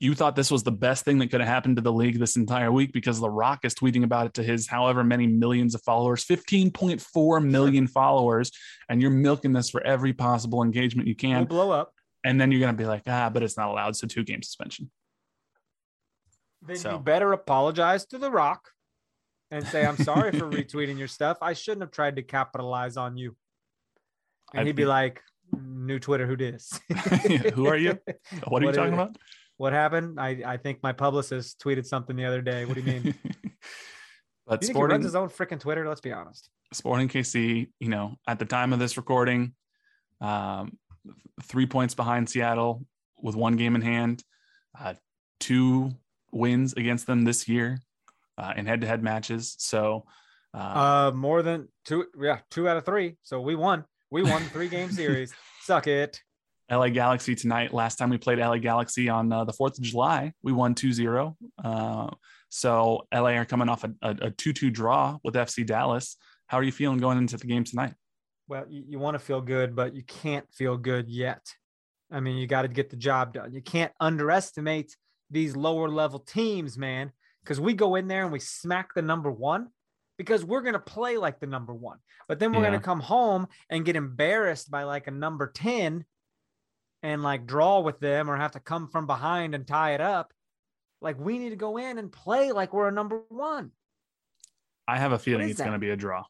You thought this was the best thing that could have happened to the league this entire week because The Rock is tweeting about it to his however many millions of followers, 15.4 million followers, and you're milking this for every possible engagement you We'll can. blow up. And then you're going to be like, ah, but it's not allowed. So two game suspension. Then So- you better apologize to The Rock and say, I'm sorry for retweeting your stuff. I shouldn't have tried to capitalize on you. And I he'd be think- like, New Twitter, who dis? Who are you? What are you talking is- about? What happened? I, I think my publicist tweeted something the other day. What do you mean? but you think he Sporting, runs his own freaking Twitter? Let's be honest. Sporting KC, you know, at the time of this recording, um, three points behind Seattle with one game in hand, uh, two wins against them this year uh, in head-to-head matches. So, uh, Uh, more than two, yeah, two out of three. So we won. We won three game series. Suck it. LA Galaxy tonight. Last time we played LA Galaxy on uh, the 4th of July, we won 2 0. Uh, so LA are coming off a, a 2 2 draw with FC Dallas. How are you feeling going into the game tonight? Well, you, you want to feel good, but you can't feel good yet. I mean, you got to get the job done. You can't underestimate these lower level teams, man, because we go in there and we smack the number one because we're going to play like the number one. But then we're Yeah. going to come home and get embarrassed by like a number 10 and like draw with them or have to come from behind and tie it up. Like we need to go in and play like we're a number one. I have a feeling it's going to be a draw.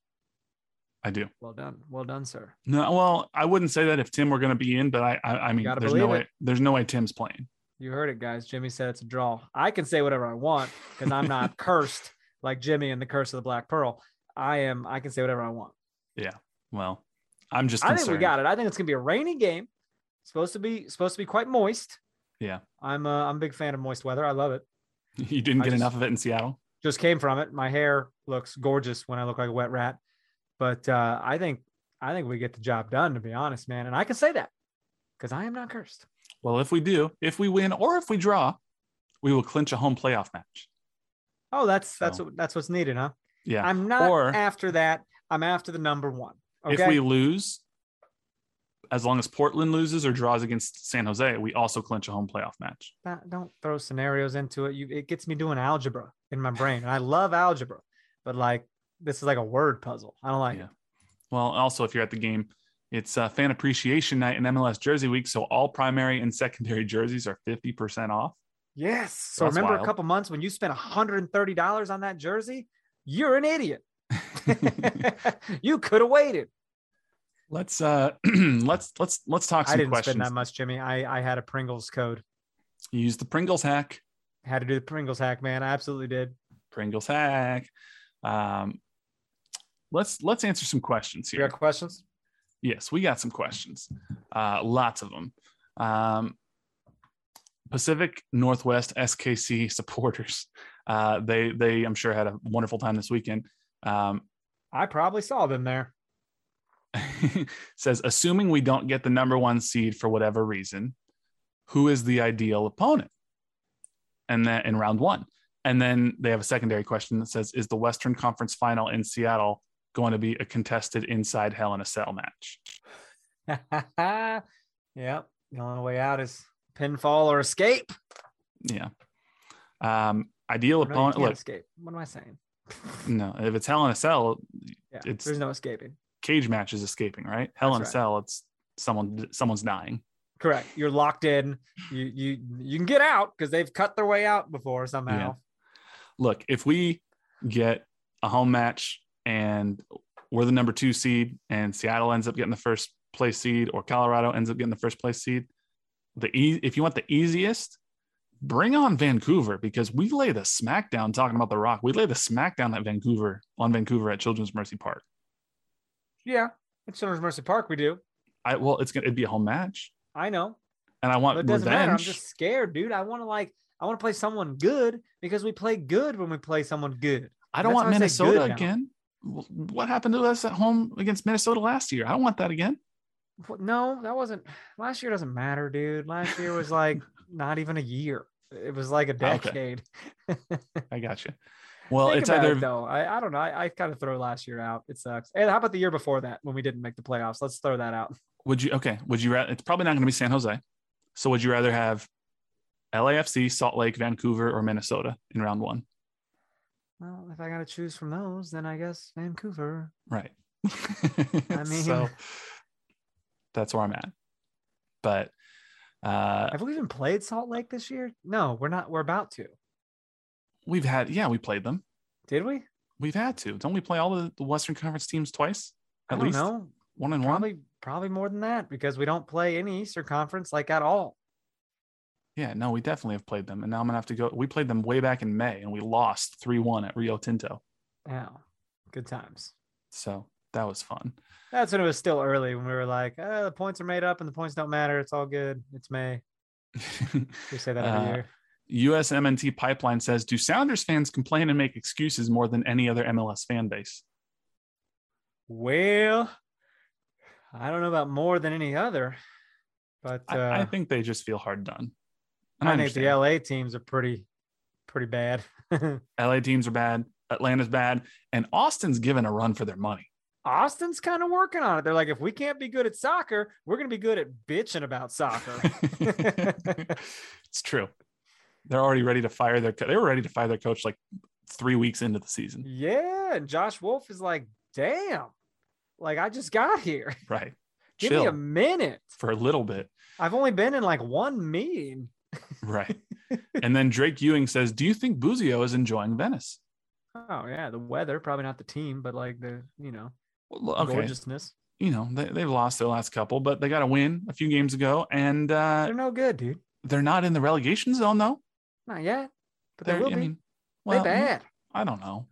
I do. Well done. Well done, sir. No, well, I wouldn't say that if Tim were going to be in, but I, I, I mean, there's no believe way, there's no way Tim's playing. You heard it, guys. Jimmy said it's a draw. I can say whatever I want because I'm not cursed like Jimmy and the curse of the Black Pearl. I am. I can say whatever I want. Yeah. Well, I'm just. I think we got it. I think it's gonna be a rainy game. Supposed to be supposed to be quite moist. Yeah. I'm. Uh, I'm a big fan of moist weather. I love it. You didn't I get just- enough of it in Seattle. Just came from it. My hair looks gorgeous when I look like a wet rat. But uh, I think I think we get the job done. To be honest, man, and I can say that because I am not cursed. Well, if we do, if we win or if we draw, we will clinch a home playoff match. Oh, that's that's what that's what's needed, huh? Yeah. I'm not Or- after that. I'm after the number one. Okay. If we lose, as long as Portland loses or draws against San Jose, we also clinch a home playoff match. Not- don't throw scenarios into it. You it gets me doing algebra in my brain. And I love algebra, but like this is like a word puzzle. I don't like Yeah. it. Well, also, if you're at the game, it's uh, fan appreciation night and MLS Jersey Week. So all primary and secondary jerseys are 50% off. Yes. So That's remember wild. a couple months when you spent $130 on that jersey? You're an idiot. you could have waited. Let's uh let's let's let's talk I didn't questions. spend that much, Jimmy. I, I had a Pringles code. You use the Pringles hack. Had to do the Pringles hack, man. I absolutely did. Pringles hack. Um, let's let's answer some questions You here. got questions? Yes, we got some questions. Uh, lots of them. Um, Pacific Northwest SKC supporters. Uh, they they I'm sure had a wonderful time this weekend. Um, I probably saw them there. says assuming we don't get the number one seed for whatever reason, who is the ideal opponent? And then in round one. And then they have a secondary question that says, is the Western Conference final in Seattle going to be a contested inside Hell in a Cell match? yep. The only way out is pinfall or escape. Yeah. Um, ideal No, opponent. Look, escape. What am I saying? no, if it's Hell in a Cell, Yeah, It's- there's no escaping. cage match is escaping, right? Hell in a right. Cell, it's someone someone's dying. Correct. You're locked in. You you you can get out because they've cut their way out before somehow. look, if we get a home match and we're the number two seed and Seattle ends up getting the first place seed or Colorado ends up getting the first place seed, the e- if you want the easiest, bring on Vancouver because we lay the smackdown talking about the Rock. We lay the smackdown at Vancouver on Vancouver at Children's Mercy Park. Yeah. At Children's Mercy Park, we do. I well, it's gonna it'd be a home match, I know. and I But want it doesn't matter. I'm just scared, dude. I want to like I want to play someone good because we play good when we play someone good. I don't That's want why I say Minnesota good now. again. What happened to us at home against Minnesota last year? I don't want that again. No, that wasn't last year. Doesn't matter, dude. Last year was like not even a year. It was like a Okay. decade. I got you. Well, Think it's either it, though. I, I don't know. I, I kind of throw last year out. It sucks. And how about the year before that when we didn't make the playoffs? Let's throw that out. would you okay would you rather it's probably not going to be san jose so would you rather have lafc salt lake vancouver or minnesota in round one Well, if I got to choose from those, then I guess Vancouver. right I mean- so that's where i'm at but uh Have we even played Salt Lake this year? No, we're not. We're about to. we've had yeah we played them Did we? we've had to don't we play all the, the western conference teams twice at least know. one and one Probably, probably more than that because we don't play any Eastern Conference like at all. yeah no we definitely have played them and now i'm gonna have to go we played them way back in may and we lost 3-1 at rio tinto Yeah, good times. so that was fun That's when it was still early when we were like, oh, the points are made up and the points don't matter. It's all good. It's May. We say that every Uh, year. USMNT Pipeline says, "Do Sounders fans complain and make excuses more than any other MLS fan base?" Well, I don't know about more than any other, but uh, I, I think they just feel hard done. And I, I, think the. LA teams are pretty, pretty bad. LA teams are bad, Atlanta's bad, and Austin's given a run for their money. Austin's kind of working on it. They're like, if we can't be good at soccer, we're going to be good at bitching about soccer. it's true. They're already ready to fire their. co- They were ready to fire their coach like three weeks into the season. yeah. And Josh Wolff is like, damn, like I just got here. Right. Give Chill me a minute. for a little bit. I've only been in like one meeting. Right. and then Drake Ewing says, "Do you think Busio is enjoying Venice?" Oh yeah, the weather probably not the team, but like the you know Okay, gorgeousness. you know they, they've lost their last couple, but they got a win a few games ago, and uh, They're no good, dude. they're not in the relegation zone though. Not yet, but they They're, will I be. mean, they well, bad. I don't know.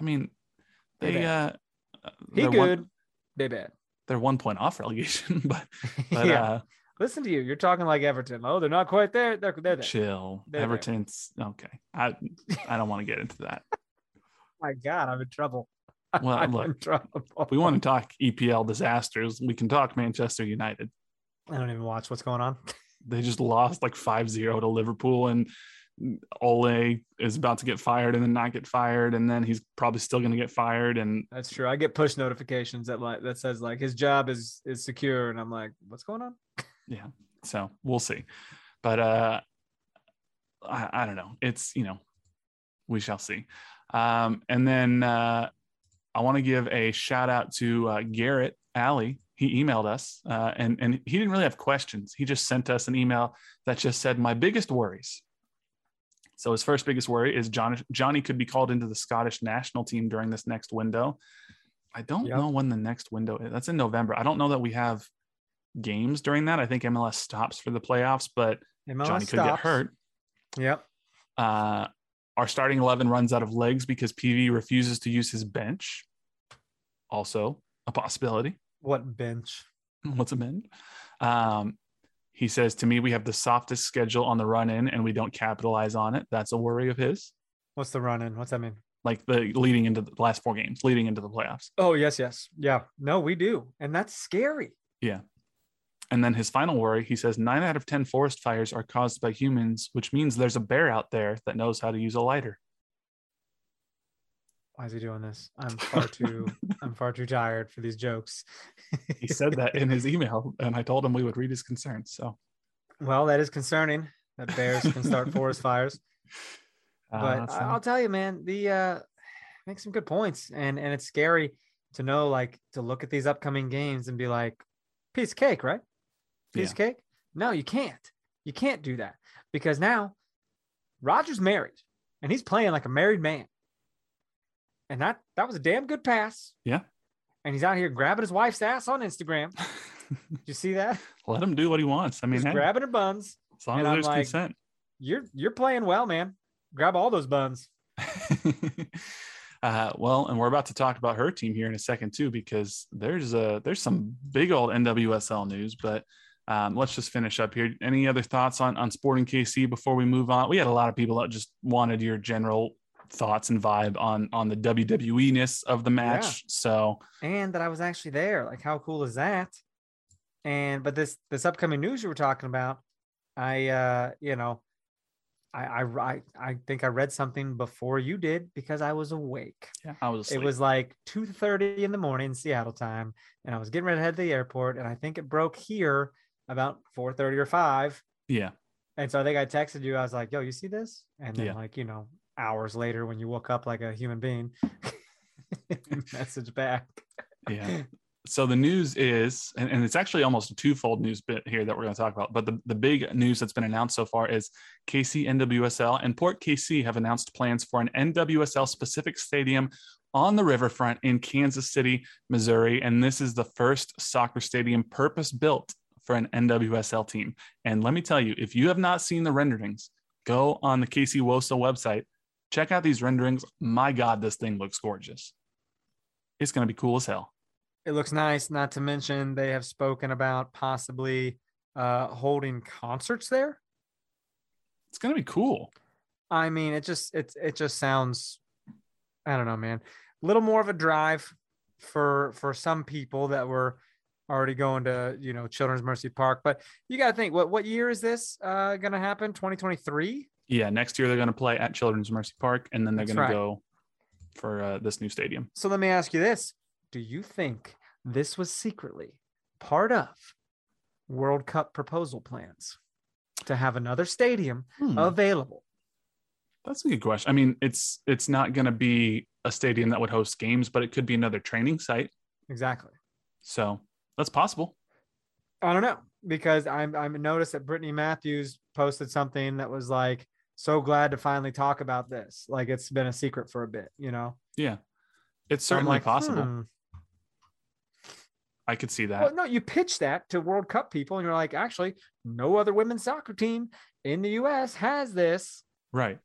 I mean, They they bad. uh, He good. One, they bad. they're one point off relegation, but but yeah. uh, Listen to you. You're talking like Everton. Oh, they're not quite there. They're they're there. chill. They're there. Everton's okay. I I don't want to get into that. my God, I'm in trouble. Well, look. If we want to talk EPL disasters, we can talk Manchester United. I don't even watch what's going on. They just lost like 5-0 to Liverpool and Ole is about to get fired and then not get fired and then he's probably still going to get fired and That's true. I get push notifications that like that says like his job is is secure, and I'm like, what's going on? yeah. So, we'll see. But uh I, I don't know. It's, you know, we shall see. Um and then uh I want to give a shout out to uh, Garrett Alley. He emailed us uh, and, and he didn't really have questions. He just sent us an email that just said, My biggest worries. So his first biggest worry is John, Johnny could be called into the Scottish national team during this next window. I don't Yep. know when the next window is. That's in November. I don't know that we have games during that. I think MLS stops for the playoffs, but MLS Johnny could get hurt. Yep. Uh, our starting 11 runs out of legs because PV refuses to use his bench. Also, a possibility. What bench? What's a min? Um, he says to me, we have the softest schedule on the run in and we don't capitalize on it. That's a worry of his. What's the run in? What's that mean? Like the leading into the last four games, leading into the playoffs. Oh yes, yes, yeah. No, we do, and that's scary. And then his final worry, he says nine out of 10 forest fires are caused by humans, which means there's a bear out there that knows how to use a lighter. Why is he doing this? I'm far too I'm far too tired for these jokes. He said that in his email, and I told him we would read his concerns. So, well, that is concerning. That bears can start forest fires. uh, but I'll tell you, man, the uh makes some good points, and and it's scary to know, like, to look at these upcoming games and be like, piece of cake, right? Piece Yeah. of cake. No, you can't. You can't do that because now Roger's married, and he's playing like a married man, and that that was a damn good pass. Yeah. And he's out here grabbing his wife's ass on Instagram. Did you see that? let him do what he wants. I mean, He's hey, grabbing her buns. as long as I'm there's like- consent. You're you're playing well, man. Grab all those buns. uh, well, and we're about to talk about her team here in a second too, because there's a there's some big old NWSL news. But um, let's just finish up here. Any other thoughts on on Sporting KC before we move on? We had a lot of people that just wanted your general thoughts and vibe on on the WWE ness of the match. So and that I was actually there. Like, how cool is that? And but this this upcoming news you were talking about, I uh, you know, I I I, I think I read something before you did because I was awake. yeah, I was. It was like two thirty in the morning Seattle time, and I was getting ready to head to the airport, and I think it broke here about four thirty or five. yeah. And so I think I texted you. I was like, "Yo, you see this?" And then Yeah. like you know, hours later when you woke up like a human being, message back. yeah. So the news is, and, and it's actually almost a twofold news bit here that we're going to talk about. But the, the big news that's been announced so far is KC NWSL and Port KC have announced plans for an NWSL specific stadium on the riverfront in Kansas City, Missouri. And this is the first soccer stadium purpose built for an NWSL team. And let me tell you, if you have not seen the renderings, go on the KC Wosa website, check out these renderings. My God, this thing looks gorgeous. It's going to be cool as hell. It looks nice. Not to mention they have spoken about possibly uh, holding concerts there. It's gonna be cool. I mean, it just it it just sounds, I don't know, man. A little more of a drive for for some people that were already going to you know Children's Mercy Park. But you got to think, what what year is this uh, going to happen? Twenty twenty three. Yeah, next year they're gonna play at Children's Mercy Park, and then they're gonna right. go for uh, this new stadium. So let me ask you this: Do you think this was secretly part of World Cup proposal plans to have another stadium Hmm, available? that's a good question. I mean, it's it's not gonna be a stadium that would host games, but it could be another training site. Exactly. So that's possible. I don't know because I'm I'm noticed that Brittany Matthews posted something that was like so glad to finally talk about this. Like it's been a secret for a bit, you know. Yeah, it's certainly like, possible. hmm. I could see that. Well, no, you pitch that to World Cup people, and you're like, actually, no other women's soccer team in the U.S. has this. Right.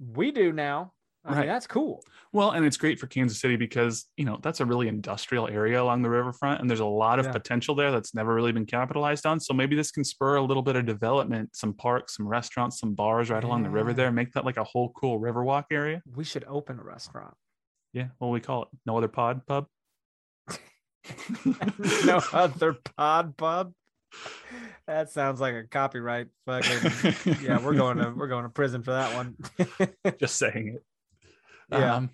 We do now. I Right. mean, that's cool. Well, and it's great for Kansas City because, you know, that's a really industrial area along the riverfront and there's a lot of Yeah. potential there that's never really been capitalized on. So maybe this can spur a little bit of development, some parks, some restaurants, some bars right along the river there, make that like a whole cool riverwalk area. We should open a restaurant. Yeah. What do we call it? No other pod pub. no other pod pub. That sounds like a copyright. Fucking yeah, we're going to we're going to prison for that one. Just saying it. Yeah. Um,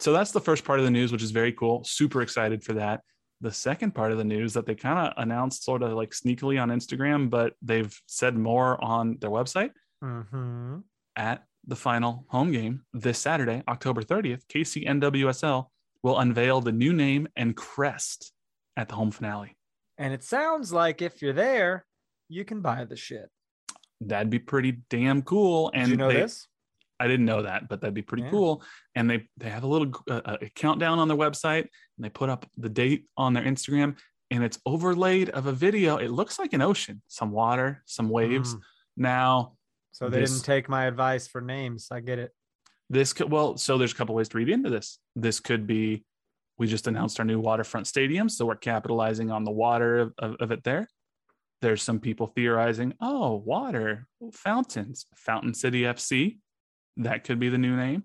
so that's the first part of the news, which is very cool. Super excited for that. The second part of the news that they kind of announced sort of like sneakily on Instagram, but they've said more on their website hmm at the final home game this Saturday, October 30th. KCNWSL will unveil the new name and crest at the home finale. And it sounds like if you're there, you can buy the shit. That'd be pretty damn cool. And Did you know they- this? I didn't know that, but that'd be pretty Yeah. cool. And they they have a little uh, a countdown on their website, and they put up the date on their Instagram, and it's overlaid of a video. It looks like an ocean, some water, some waves. Mm. Now So they This- didn't take my advice for names. I get it. this could well, so there's a couple ways to read into this. This could be we just announced our new waterfront stadium, so we're capitalizing on the water of, of, of it there. There's some people theorizing, oh, water, fountains, Fountain City FC. That could be the new name.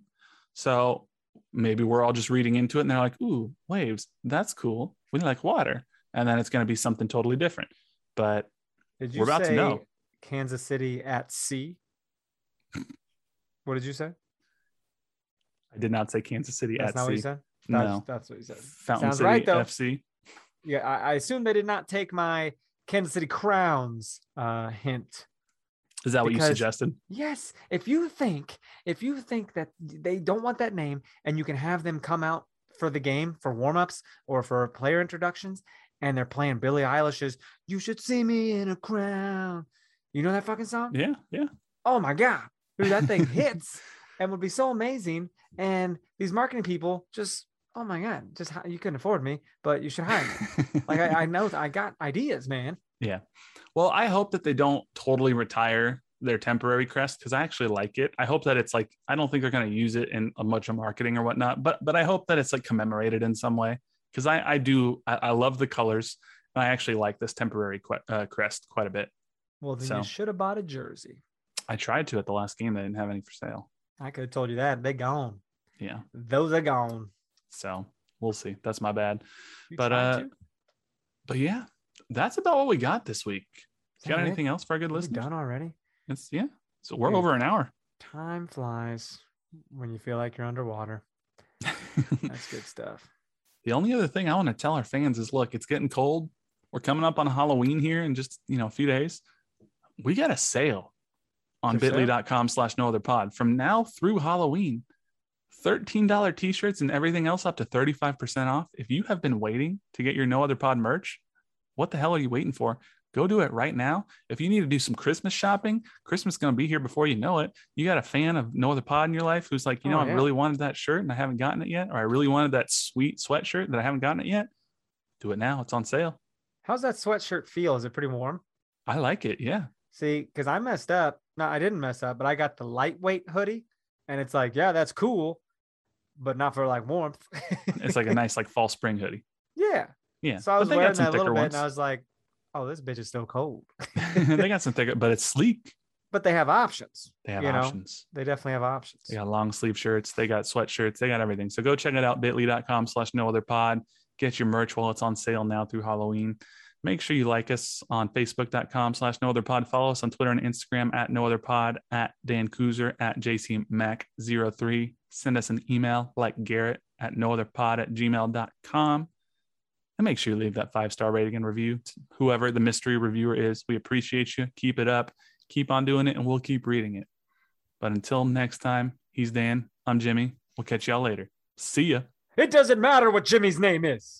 So maybe we're all just reading into it and they're like, ooh, waves, that's cool. We like water. And then it's going to be something totally different. But Did you We're about to know. Kansas City at sea? What did you say? I did not say Kansas City That's at not what you sea. said. That's, No, that's what you said. Fountain Sounds City right, though. FC. Yeah, I, I assume they did not take my Kansas City Crowns uh, hint. Is that what you suggested? Yes, if you think if you think that they don't want that name and you can have them come out for the game for warmups or for player introductions and they're playing Billie Eilish's "You Should See Me in a Crown," you know that fucking song? Yeah, yeah. Oh my god, dude, that thing hits and would be so amazing. And these marketing people just, oh my god, just you couldn't afford me, but you should hire me. like I, I know I got ideas, man. Well, I hope that they don't totally retire their temporary crest because I actually like it. I hope that it's like I don't think they're going to use it in a bunch of marketing or whatnot, but but I hope that it's like commemorated in some way because I I do I, I love the colors. and I actually like this temporary que- uh, crest quite a bit. Well, then So. you should have bought a jersey. I tried to at the last game. They didn't have any for sale. I could have told you that. they're gone. Yeah, Those are gone. so we'll see. That's my bad. You But, uh, to? But yeah, that's about what we got this week. Got that it? anything else for our good listeners? done already? It's yeah. So we're Dude. over an hour. Time flies when you feel like you're underwater. That's good stuff. The only other thing I want to tell our fans is look, it's getting cold. We're coming up on Halloween here in just, you know, a few days. We got a sale on bit.ly.com slash no other pod from now through Halloween. $13 t-shirts and everything else up to 35% off. If you have been waiting to get your no other pod merch, what the hell are you waiting for? Go do it right now. If you need to do some Christmas shopping, Christmas is going to be here before you know it. You got a fan of no other pod in your life who's like, you know, Oh, I really wanted that shirt and I haven't gotten it yet, or I really wanted that sweet sweatshirt that I haven't gotten it yet. Do it now. It's on sale. How's that sweatshirt feel? Is it pretty warm? I like it. Yeah. See, because I messed up. No, I didn't mess up, but I got the lightweight hoodie, and it's like, yeah, that's cool, but not for like warmth. It's like a nice, like fall spring hoodie. yeah. Yeah. So I was wearing that a little bit, ones. and I was like, oh, this bitch is still cold. they got some thicker, but it's sleek. but they have options. They have You know? options. They definitely have options. They got long sleeve shirts. They got sweatshirts. They got everything. So go check it out, bit.ly.com slash no other pod. Get your merch while it's on sale now through Halloween. Make sure you like us on facebook.com slash no other pod. Follow us on Twitter and Instagram at no other pod, at Dan Kuzer, at JCMac03. Send us an email like Garrett at no other pod at gmail.com. And make sure you leave that five star rating and review. Whoever the mystery reviewer is, we appreciate you. Keep it up. Keep on doing it, and we'll keep reading it. But until next time, he's Dan. I'm Jimmy. We'll catch y'all later. See ya. It doesn't matter what Jimmy's name is.